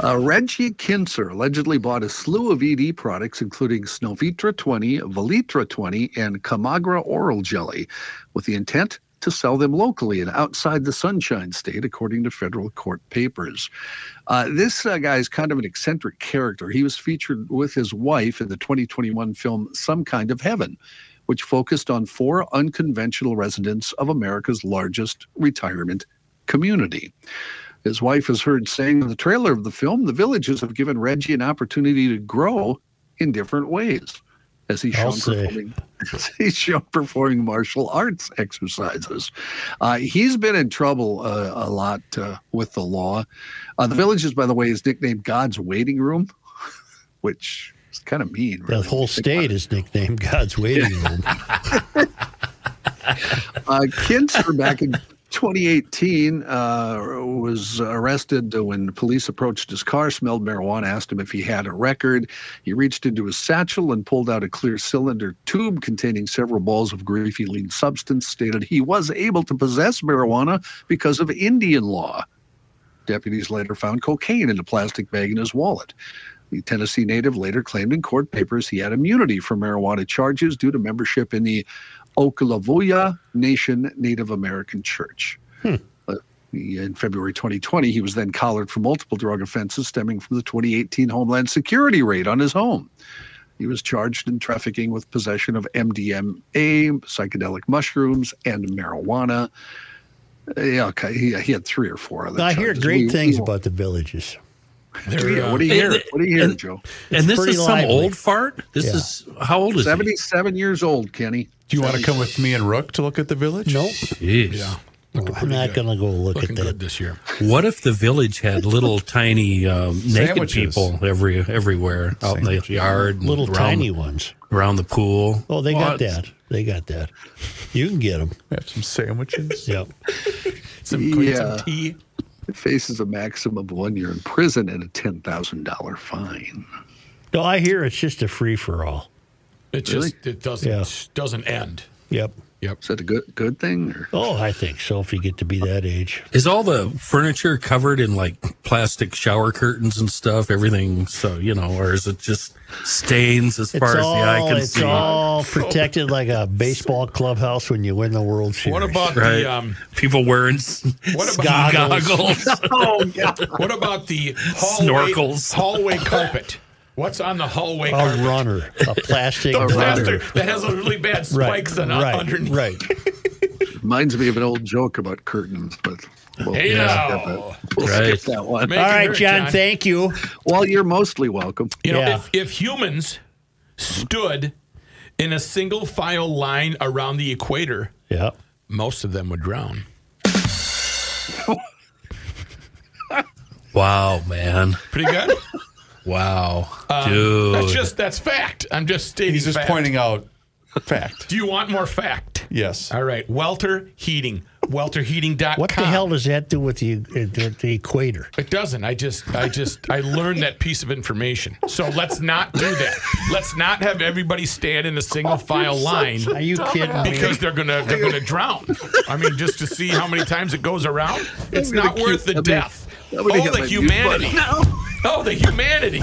Speaker 5: Uh, Reggie Kincer allegedly bought a slew of ED products, including Snovitra 20, Valitra 20, and Kamagra oral jelly, with the intent to sell them locally and outside the Sunshine State, according to federal court papers. Uh, this uh, guy is kind of an eccentric character. He was featured with his wife in the 2021 film Some Kind of Heaven, which focused on four unconventional residents of America's largest retirement community. His wife is heard saying in the trailer of the film, the villages have given Reggie an opportunity to grow in different ways as he's shown performing, as he's shown performing martial arts exercises. Uh, he's been in trouble uh, a lot uh, with the law. Uh, the villages, by the way, is nicknamed God's waiting room, which is kind of mean.
Speaker 2: The
Speaker 5: really.
Speaker 2: whole state is nicknamed God's waiting room.
Speaker 5: Uh, are back in 2018 uh, was arrested when police approached his car, smelled marijuana, asked him if he had a record. He reached into his satchel and pulled out a clear cylinder tube containing several balls of graphene substance, stated he was able to possess marijuana because of Indian law. Deputies later found cocaine in a plastic bag in his wallet. The Tennessee native later claimed in court papers he had immunity from marijuana charges due to membership in the Oklevueha Nation Native American Church. Uh, in February 2020, he was then collared for multiple drug offenses stemming from the 2018 Homeland Security raid on his home. He was charged in trafficking with possession of MDMA, psychedelic mushrooms, and marijuana. Yeah, okay. He, he had three or four other.
Speaker 2: I hear great
Speaker 5: We-
Speaker 2: things
Speaker 5: we-
Speaker 2: about the villages.
Speaker 4: They're,
Speaker 5: Yeah, what do you hear?
Speaker 6: and-
Speaker 5: What do you hear,
Speaker 6: and-
Speaker 5: Joe?
Speaker 6: and this
Speaker 2: pretty
Speaker 6: is some
Speaker 2: lively.
Speaker 6: old fart. This
Speaker 2: Yeah.
Speaker 6: is how old is
Speaker 5: 77 years old, Kenny.
Speaker 1: Do you want to come with me and Rook to look at the village?
Speaker 2: Nope.
Speaker 6: he? Jeez.
Speaker 4: yeah,
Speaker 2: I'm not going to go look
Speaker 4: looking
Speaker 2: at
Speaker 4: good
Speaker 2: that.
Speaker 4: this year.
Speaker 6: What if the village had little tiny um, naked
Speaker 1: Sandwiches.
Speaker 6: people every everywhere out in the yard, and
Speaker 2: Little
Speaker 6: around,
Speaker 2: tiny ones.
Speaker 6: around the pool?
Speaker 2: Oh, they got
Speaker 6: What?
Speaker 2: that. They got that. You can get them.
Speaker 1: Have some sandwiches.
Speaker 2: Yep.
Speaker 4: Some, could
Speaker 5: Yeah.
Speaker 4: some tea.
Speaker 5: faces a maximum of one year in prison and a ten thousand dollar fine.
Speaker 2: No, I hear it's just a free for all.
Speaker 4: It
Speaker 5: Really?
Speaker 4: just it doesn't
Speaker 2: Yeah.
Speaker 4: doesn't end.
Speaker 2: Yep. Yep.
Speaker 5: Is that a good good thing? Or?
Speaker 2: Oh, I think so. If you get to be that age,
Speaker 6: Is all the furniture covered in like plastic shower curtains and stuff? Everything, so you know, or is it just stains as
Speaker 2: it's
Speaker 6: far as the eye can
Speaker 2: it's
Speaker 6: see?
Speaker 2: all protected like a baseball clubhouse when you win the World Series.
Speaker 4: What about
Speaker 6: Right.
Speaker 4: the um?
Speaker 6: People wearing s-
Speaker 4: What about
Speaker 6: goggles.
Speaker 5: Oh God!
Speaker 4: what about the hallway,
Speaker 6: Snorkels.
Speaker 4: hallway carpet? What's on the hallway
Speaker 2: a
Speaker 4: carpet?
Speaker 2: runner, a plastic
Speaker 4: The
Speaker 2: runner?
Speaker 4: plaster that has a really bad
Speaker 2: Right,
Speaker 4: spikes on
Speaker 2: right,
Speaker 4: underneath.
Speaker 2: right.
Speaker 5: Reminds me of an old joke about curtains, but we'll,
Speaker 4: Hey
Speaker 5: we'll
Speaker 4: now.
Speaker 5: We'll
Speaker 6: Right.
Speaker 5: skip that one.
Speaker 4: Make
Speaker 2: All
Speaker 4: it
Speaker 2: right, John, Thank you.
Speaker 5: Well, you're mostly welcome.
Speaker 4: You know,
Speaker 2: Yeah.
Speaker 4: if, if humans stood in a single file line around the equator,
Speaker 2: Yeah.
Speaker 4: most of them would drown.
Speaker 6: Wow, man!
Speaker 4: Pretty good.
Speaker 6: Wow,
Speaker 4: Um,
Speaker 6: dude.
Speaker 4: That's just that's fact. I'm just stating.
Speaker 1: He's just
Speaker 4: fact.
Speaker 1: pointing out fact.
Speaker 4: Do you want more fact?
Speaker 1: Yes.
Speaker 4: All right. Welter Heating. WelterHeating.com.
Speaker 2: What the hell does that do with the the, the equator?
Speaker 4: It doesn't. I just, I just, I learned that piece of information. So let's not do that. Let's not have everybody stand in a single file line
Speaker 2: Are you kidding me?
Speaker 4: because they're gonna, they're gonna drown. I mean, just to see how many times it goes around, it's not worth the
Speaker 5: I'm
Speaker 4: death.
Speaker 5: I'm gonna
Speaker 4: Oh, the humanity.
Speaker 5: button
Speaker 4: Oh, the humanity.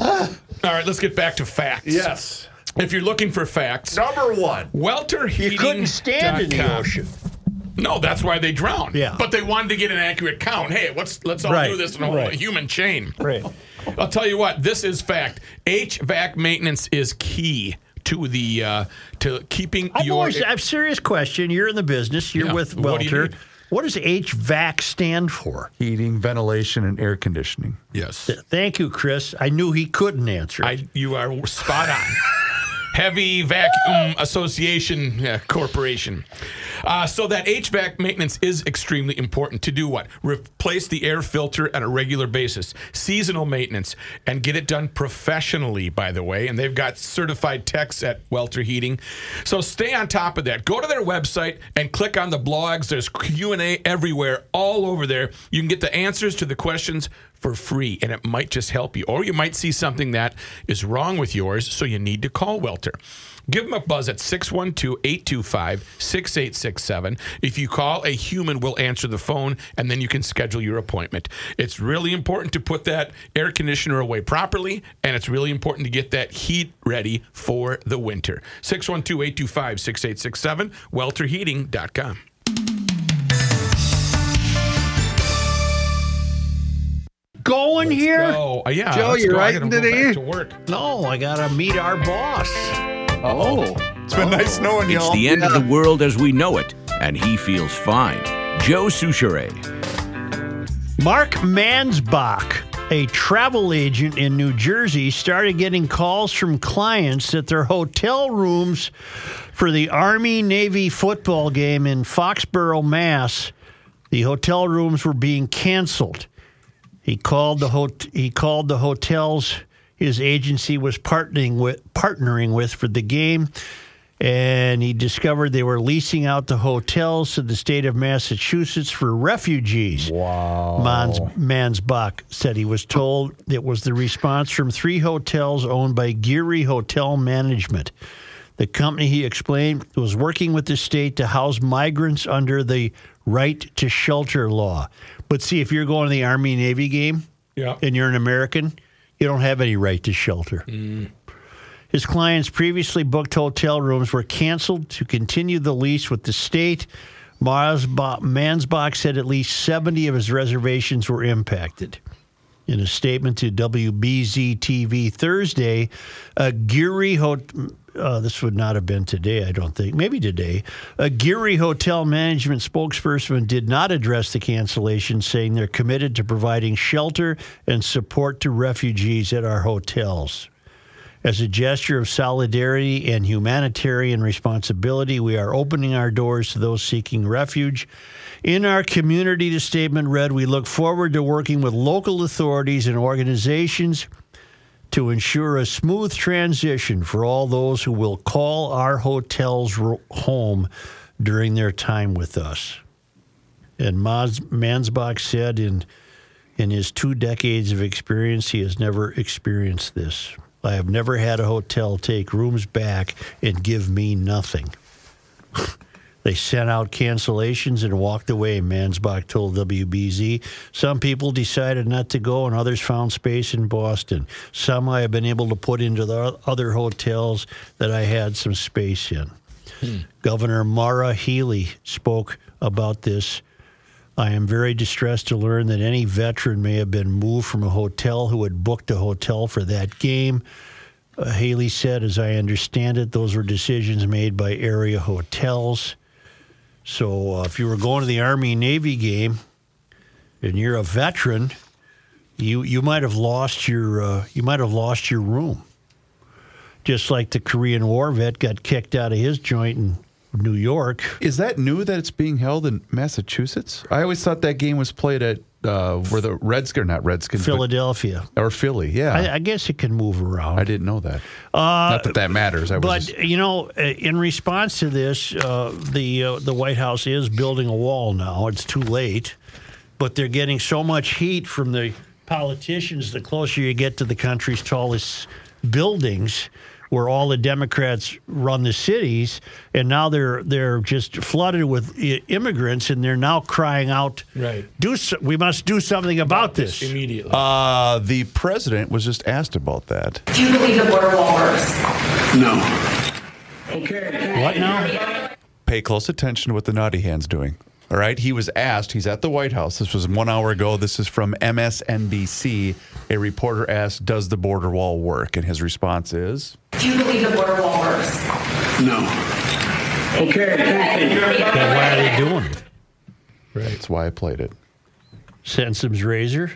Speaker 4: All right, let's get back to facts.
Speaker 1: Yes.
Speaker 4: If you're looking for facts,
Speaker 1: Number one.
Speaker 4: WelterHeating.
Speaker 2: you couldn't stand in the ocean.
Speaker 4: No, that's why they drowned.
Speaker 2: Yeah.
Speaker 4: But they wanted to get an accurate count. Hey, let's let's all
Speaker 2: Right,
Speaker 4: do this in a
Speaker 2: right.
Speaker 4: human chain.
Speaker 2: Right.
Speaker 4: I'll tell you what, this is fact. HVAC maintenance is key to the uh, to keeping
Speaker 2: I've
Speaker 4: your
Speaker 2: always, I'm serious question. You're in the business. You're
Speaker 4: Yeah.
Speaker 2: with
Speaker 4: What do you
Speaker 2: Welter.
Speaker 4: Need?
Speaker 2: What does HVAC stand for?
Speaker 1: Heating, ventilation, and air conditioning.
Speaker 4: yes.
Speaker 2: Thank you, Chris. I knew he couldn't answer. it.
Speaker 4: I you are spot on. Heavy Vacuum Association yeah, Corporation. Uh, so that HVAC maintenance is extremely important to do what? Replace the air filter on a regular basis, seasonal maintenance, and get it done professionally, by the way. And they've got certified techs at Welter Heating. So stay on top of that. Go to their website and click on the blogs. There's Q&A everywhere, all over there. You can get the answers to the questions for free, and it might just help you. Or you might see something that is wrong with yours, so you need to call Welter. Give them a buzz at 612 825 6867. If you call, a human will answer the phone and then you can schedule your appointment. It's really important to put that air conditioner away properly and it's really important to get that heat ready for the winter. 612 825 6867, welterheating.com.
Speaker 2: Going here?
Speaker 4: Oh, uh, yeah.
Speaker 5: Joe,
Speaker 4: let's you're I
Speaker 5: writing
Speaker 4: gotta go
Speaker 5: today?
Speaker 4: back to work.
Speaker 2: No, I gotta meet our boss.
Speaker 5: Oh,
Speaker 7: It's been nice knowing
Speaker 9: It's
Speaker 7: y'all.
Speaker 9: It's the end of the world as we know it, and he feels fine. Joe Soucheray.
Speaker 2: Mark Mansbach, a travel agent in New Jersey, started getting calls from clients that their hotel rooms for the Army Navy football game in Foxborough, Mass. The hotel rooms were being canceled. He called the hot- he called the hotels his agency was partnering with partnering with for the game and he discovered they were leasing out the hotels to the state of Massachusetts for refugees. Wow. Mans, Mansbach said he was told it was the response from three hotels owned by Geary Hotel Management. The company, he explained, was working with the state to house migrants under the right to shelter law. But see, if you're going to the Army Navy game
Speaker 4: Yeah.
Speaker 2: and you're an American, you don't have any right to shelter. Mm. His clients' previously booked hotel rooms were canceled to continue the lease with the state. Mansbach said at least 70 of his reservations were impacted. In a statement to WBZ TV Thursday, a Geary Hotel. Uh, this would not have been today, I don't think. Maybe today. A Geary Hotel management spokesperson did not address the cancellation, saying they're committed to providing shelter and support to refugees at our hotels. As a gesture of solidarity and humanitarian responsibility, we are opening our doors to those seeking refuge. In our community, statement read, we look forward to working with local authorities and organizations to ensure a smooth transition for all those who will call our hotels home during their time with us. And Mansbach said in in his two decades of experience, he has never experienced this. I have never had a hotel take rooms back and give me nothing. they sent out cancellations and walked away, Mansbach told WBZ. Some people decided not to go, and others found space in Boston. Some I have been able to put into the other hotels that I had some space in. Governor Maura Healey spoke about this I am very distressed to learn that any veteran may have been moved from a hotel who had booked a hotel for that game. Uh, Healey said, as I understand it, those were decisions made by area hotels. So uh, if you were going to the Army Navy game and you're a veteran, you you might have lost your uh, you might have lost your room. Just like the Korean War vet got kicked out of his joint in New York.
Speaker 1: Is that new that it's being held in Massachusetts? I always thought that game was played at uh, where the Redskins, not Redskins,
Speaker 2: Philadelphia.
Speaker 1: or Philly. Yeah,
Speaker 2: I, I guess it can move around.
Speaker 1: I didn't know that.
Speaker 2: Uh,
Speaker 1: not that that matters. I was
Speaker 2: But
Speaker 1: just-
Speaker 2: you know, uh, in response to this, uh, the uh, the White House is building a wall now. It's too late, but they're getting so much heat from the politicians. The closer you get to the country's tallest buildings, where all the Democrats run the cities, and now they're they're just flooded with immigrants, and they're now crying out,
Speaker 4: Right.
Speaker 2: Do so, we must do something about this.
Speaker 4: immediately.
Speaker 1: uh, the president was just asked about that.
Speaker 12: Do you believe the border wall works?
Speaker 5: no. Okay.
Speaker 2: What now?
Speaker 1: Pay close attention to what the naughty hand's doing. All right. He was asked, he's at the White House. This was one hour ago. This is from MSNBC. A reporter asked, Does the border wall work? And his response is,
Speaker 12: Do you believe the border wall works?
Speaker 5: No. Okay.
Speaker 2: Then why are they doing it? Right.
Speaker 1: That's why I played it.
Speaker 2: Sensum's razor.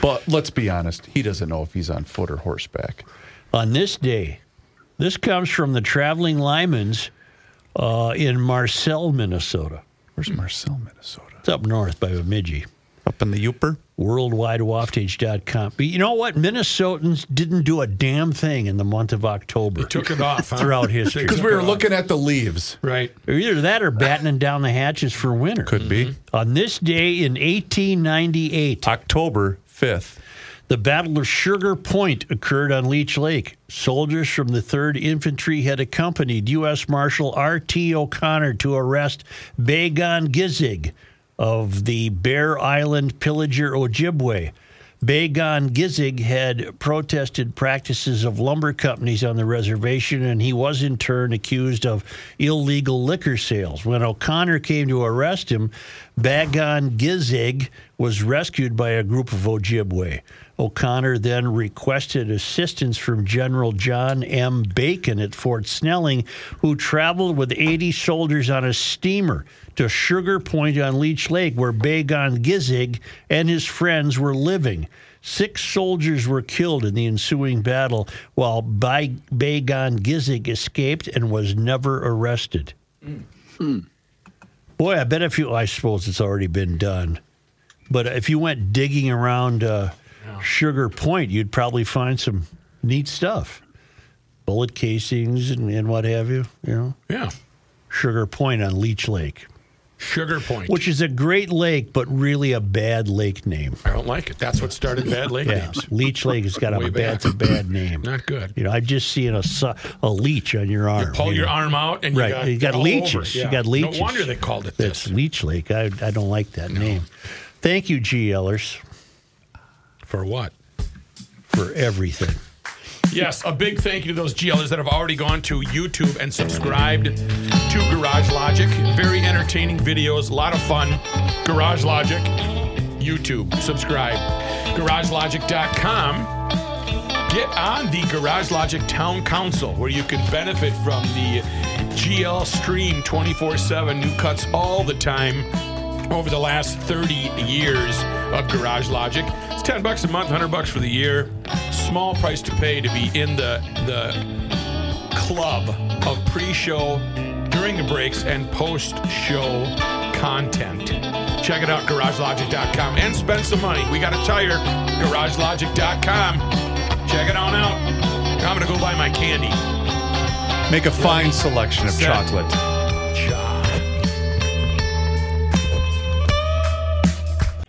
Speaker 1: But let's be honest, he doesn't know if he's on foot or horseback.
Speaker 2: on this day. This comes from the traveling Lyman's uh, in Marcell, Minnesota.
Speaker 1: Where's Marcell, Minnesota?
Speaker 2: It's up north by Bemidji.
Speaker 1: Up in the Yooper?
Speaker 2: worldwidewaftage.com. But you know what? Minnesotans didn't do a damn thing in the month of October.
Speaker 4: Took it off huh?
Speaker 2: throughout history.
Speaker 1: Because we were looking at the leaves.
Speaker 4: Right.
Speaker 2: Either that or battening down the hatches for winter.
Speaker 1: Could be.
Speaker 2: On this day in 1898,
Speaker 1: October 5th.
Speaker 2: The Battle of Sugar Point occurred on Leech Lake. Soldiers from the 3rd Infantry had accompanied U.S. Marshal R.T. O'Connor to arrest Bagon Gizig of the Bear Island pillager Ojibwe. Bagon Gizig had protested practices of lumber companies on the reservation, and he was in turn accused of illegal liquor sales. When O'Connor came to arrest him, Bagon Gizig was rescued by a group of Ojibwe. O'Connor then requested assistance from General John M. Bacon at Fort Snelling, who traveled with 80 soldiers on a steamer to Sugar Point on Leech Lake, where Bagon Gizig and his friends were living. Six soldiers were killed in the ensuing battle, while Ba- Bagon Gizig escaped and was never arrested. Boy, I bet if you, I suppose it's already been done, but if you went digging around uh, Sugar Point, you'd probably find some neat stuff. Bullet casings and, and what have you, you know?
Speaker 4: Yeah.
Speaker 2: Sugar Point on Leech Lake,
Speaker 4: Sugar Point.
Speaker 2: which is a great lake, but really a bad lake name.
Speaker 4: I don't like it. That's what started bad lake
Speaker 2: Yeah,
Speaker 4: names.
Speaker 2: Leech Lake has got a bad, a bad name.
Speaker 4: Not good.
Speaker 2: You know, I just seeing a a leech on your arm.
Speaker 4: Pull
Speaker 2: you
Speaker 4: your
Speaker 2: know.
Speaker 4: arm out and
Speaker 2: Right,
Speaker 4: you got,
Speaker 2: you got leeches.
Speaker 4: over.
Speaker 2: You got leeches.
Speaker 4: No wonder they called it
Speaker 2: That's
Speaker 4: this.
Speaker 2: Leech Lake. I, I don't like that name. Thank you, GLers,
Speaker 4: For what?
Speaker 2: for everything.
Speaker 4: Yes, a big thank you to those GLers that have already gone to YouTube and subscribed to Garage Logic. Very entertaining videos, a lot of fun. Garage Logic, YouTube, subscribe. GarageLogic.com. Get on the Garage Logic Town Council where you can benefit from the GL stream 24 7, new cuts all the time over the last 30 years of Garage Logic. It's 10 bucks a month, 100 bucks for the year. Small price to pay to be in the the club of pre-show, during the breaks, and post-show content. Check it out, GarageLogic.com, and spend some money. We got a tire, GarageLogic.com. Check it on out. I'm gonna go buy my candy.
Speaker 1: Make a fine selection of
Speaker 4: Set.
Speaker 1: chocolate.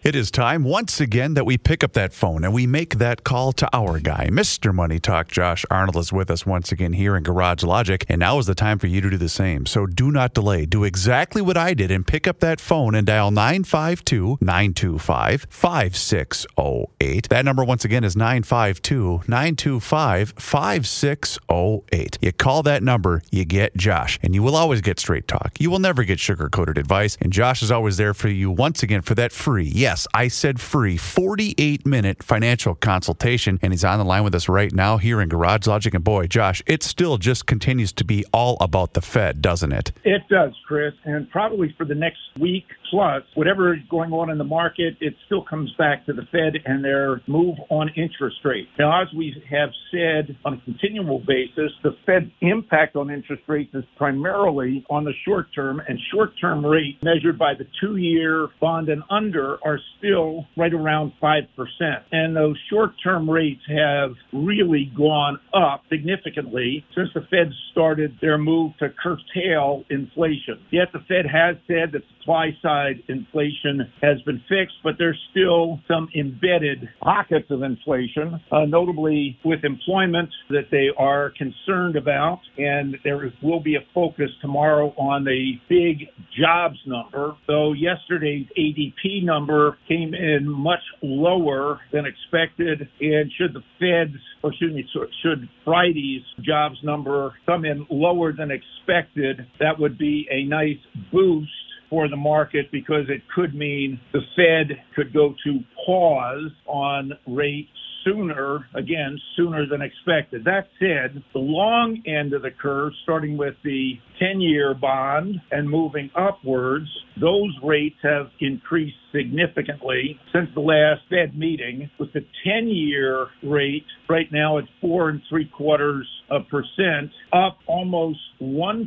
Speaker 1: It is time once again that we pick up that phone and we make that call to our guy, Mr. Money Talk. Josh Arnold is with us once again here in Garage Logic, and now is the time for you to do the same. So do not delay. Do exactly what I did and pick up that phone and dial 952 925 5608. That number once again is 952 925 5608. You call that number, you get Josh, and you will always get straight talk. You will never get sugar coated advice, and Josh is always there for you once again for that free, yes, I said free, 48 minute financial consultation. And he's on the line with us right now here in Garage Logic. And boy, Josh, it still just continues to be all about the Fed, doesn't it?
Speaker 13: It does, Chris, and probably for the next week plus, whatever is going on in the market, it still comes back to the Fed and their move on interest rates. Now, as we have said on a continual basis, the Fed's impact on interest rates is primarily on the short term, and short term rates measured by the two year bond and under are still right around 5%. And those short term rates have really gone up significantly since the Fed started their move to curtail inflation. Yet the Fed has said that supply side inflation has been fixed, but there's still some embedded pockets of inflation, uh, notably with employment that they are concerned about. And there is- will be a focus tomorrow on the big jobs number. So yesterday's ADP number came in much lower than expected. And should the Fed's, or excuse me, should Friday's jobs number come in lower than expected, that would be a nice boost for the market because it could mean the Fed could go to pause on rates sooner, again, sooner than expected. That said, the long end of the curve, starting with the 10 year bond and moving upwards, those rates have increased significantly since the last Fed meeting, with the 10 year rate right now at four and three quarters of percent, up almost 1%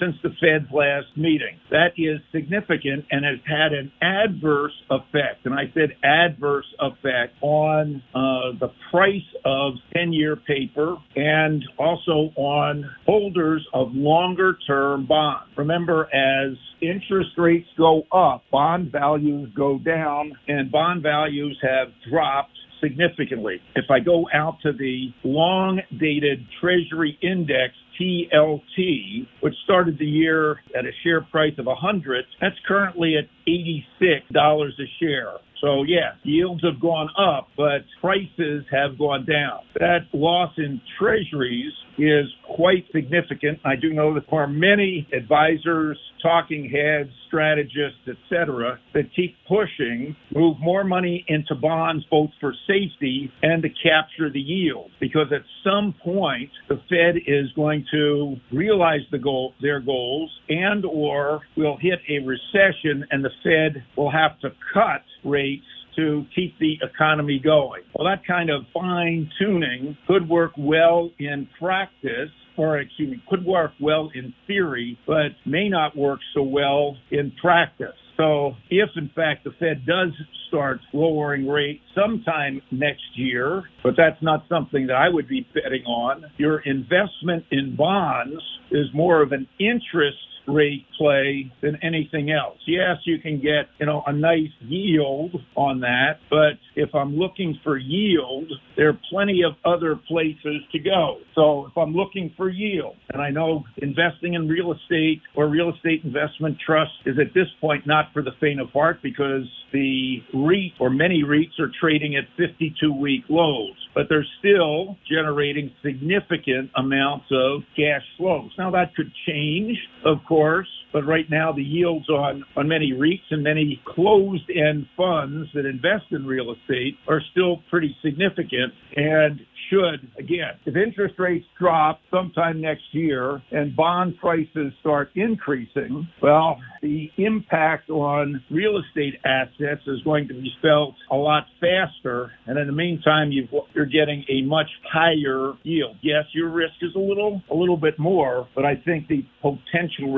Speaker 13: since the Fed's last meeting. That is significant and has had an adverse effect. And I said adverse effect on uh, the price of 10 year paper and also on holders of longer term bonds. Remember, as interest rates go up, bond values go down, and bond values have dropped significantly. If I go out to the long dated Treasury Index, TLT, which started the year at a share price of 100, that's currently at $86 a share. So yeah, yields have gone up, but prices have gone down. That loss in treasuries is quite significant. I do know that there are many advisors, talking heads, strategists, etc., that keep pushing, move more money into bonds both for safety and to capture the yield. Because at some point, the Fed is going to realize the goal, their goals, and or will hit a recession, and the Fed will have to cut rates to keep the economy going. Well, that kind of fine tuning could work well in practice or excuse me, could work well in theory, but may not work so well in practice. So if in fact the Fed does start lowering rates sometime next year, but that's not something that I would be betting on, your investment in bonds is more of an interest rate play than anything else. Yes, you can get, you know, a nice yield on that, but if I'm looking for yield, there are plenty of other places to go. So if I'm looking for yield, and I know investing in real estate or real estate investment trust is at this point not for the faint of heart because the REIT or many REITs are trading at 52 week lows, but they're still generating significant amounts of cash flows. Now that could change, of course, course but right now the yields on, on many REITs and many closed end funds that invest in real estate are still pretty significant and should, again, if interest rates drop sometime next year and bond prices start increasing, well, the impact on real estate assets is going to be felt a lot faster. And in the meantime, you are getting a much higher yield. Yes, your risk is a little, a little bit more, but I think the potential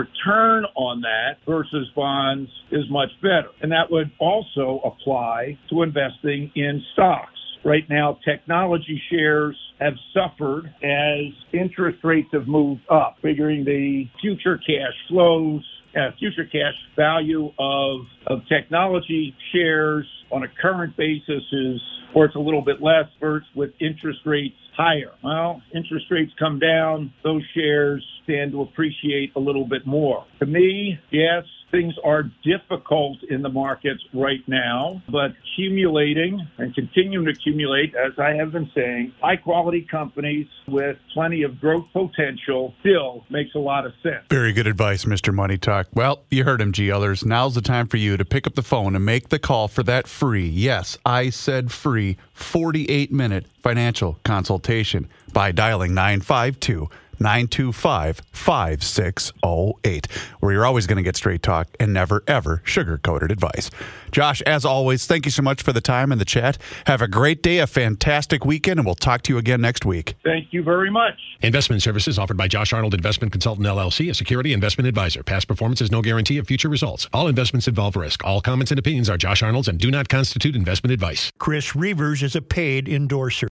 Speaker 13: return on that versus bonds is much better. And that would also apply to investing in stocks. Right now, technology shares have suffered as interest rates have moved up, figuring the future cash flows, uh, future cash value of, of technology shares on a current basis is, or it's a little bit less, versus with interest rates higher. Well, interest rates come down, those shares stand to appreciate a little bit more. To me, yes, things are difficult in the markets right now, but accumulating and continuing to accumulate, as I have been saying, high quality companies with plenty of growth potential still makes a lot of sense.
Speaker 1: Very good advice, Mr. Money Talk. Well, you heard him, GLers. Now's the time for you to pick up the phone and make the call for that free, yes, I said free, 48 minute financial consultation by dialing 952 925 5608, where you're always going to get straight talk and never, ever sugar coated advice. Josh, as always, thank you so much for the time and the chat. Have a great day, a fantastic weekend, and we'll talk to you again next week.
Speaker 13: Thank you very much.
Speaker 8: Investment services offered by Josh Arnold Investment Consultant LLC, a security investment advisor. Past performance is no guarantee of future results. All investments involve risk. All comments and opinions are Josh Arnold's and do not constitute investment advice.
Speaker 2: Chris Reuvers is a paid endorser.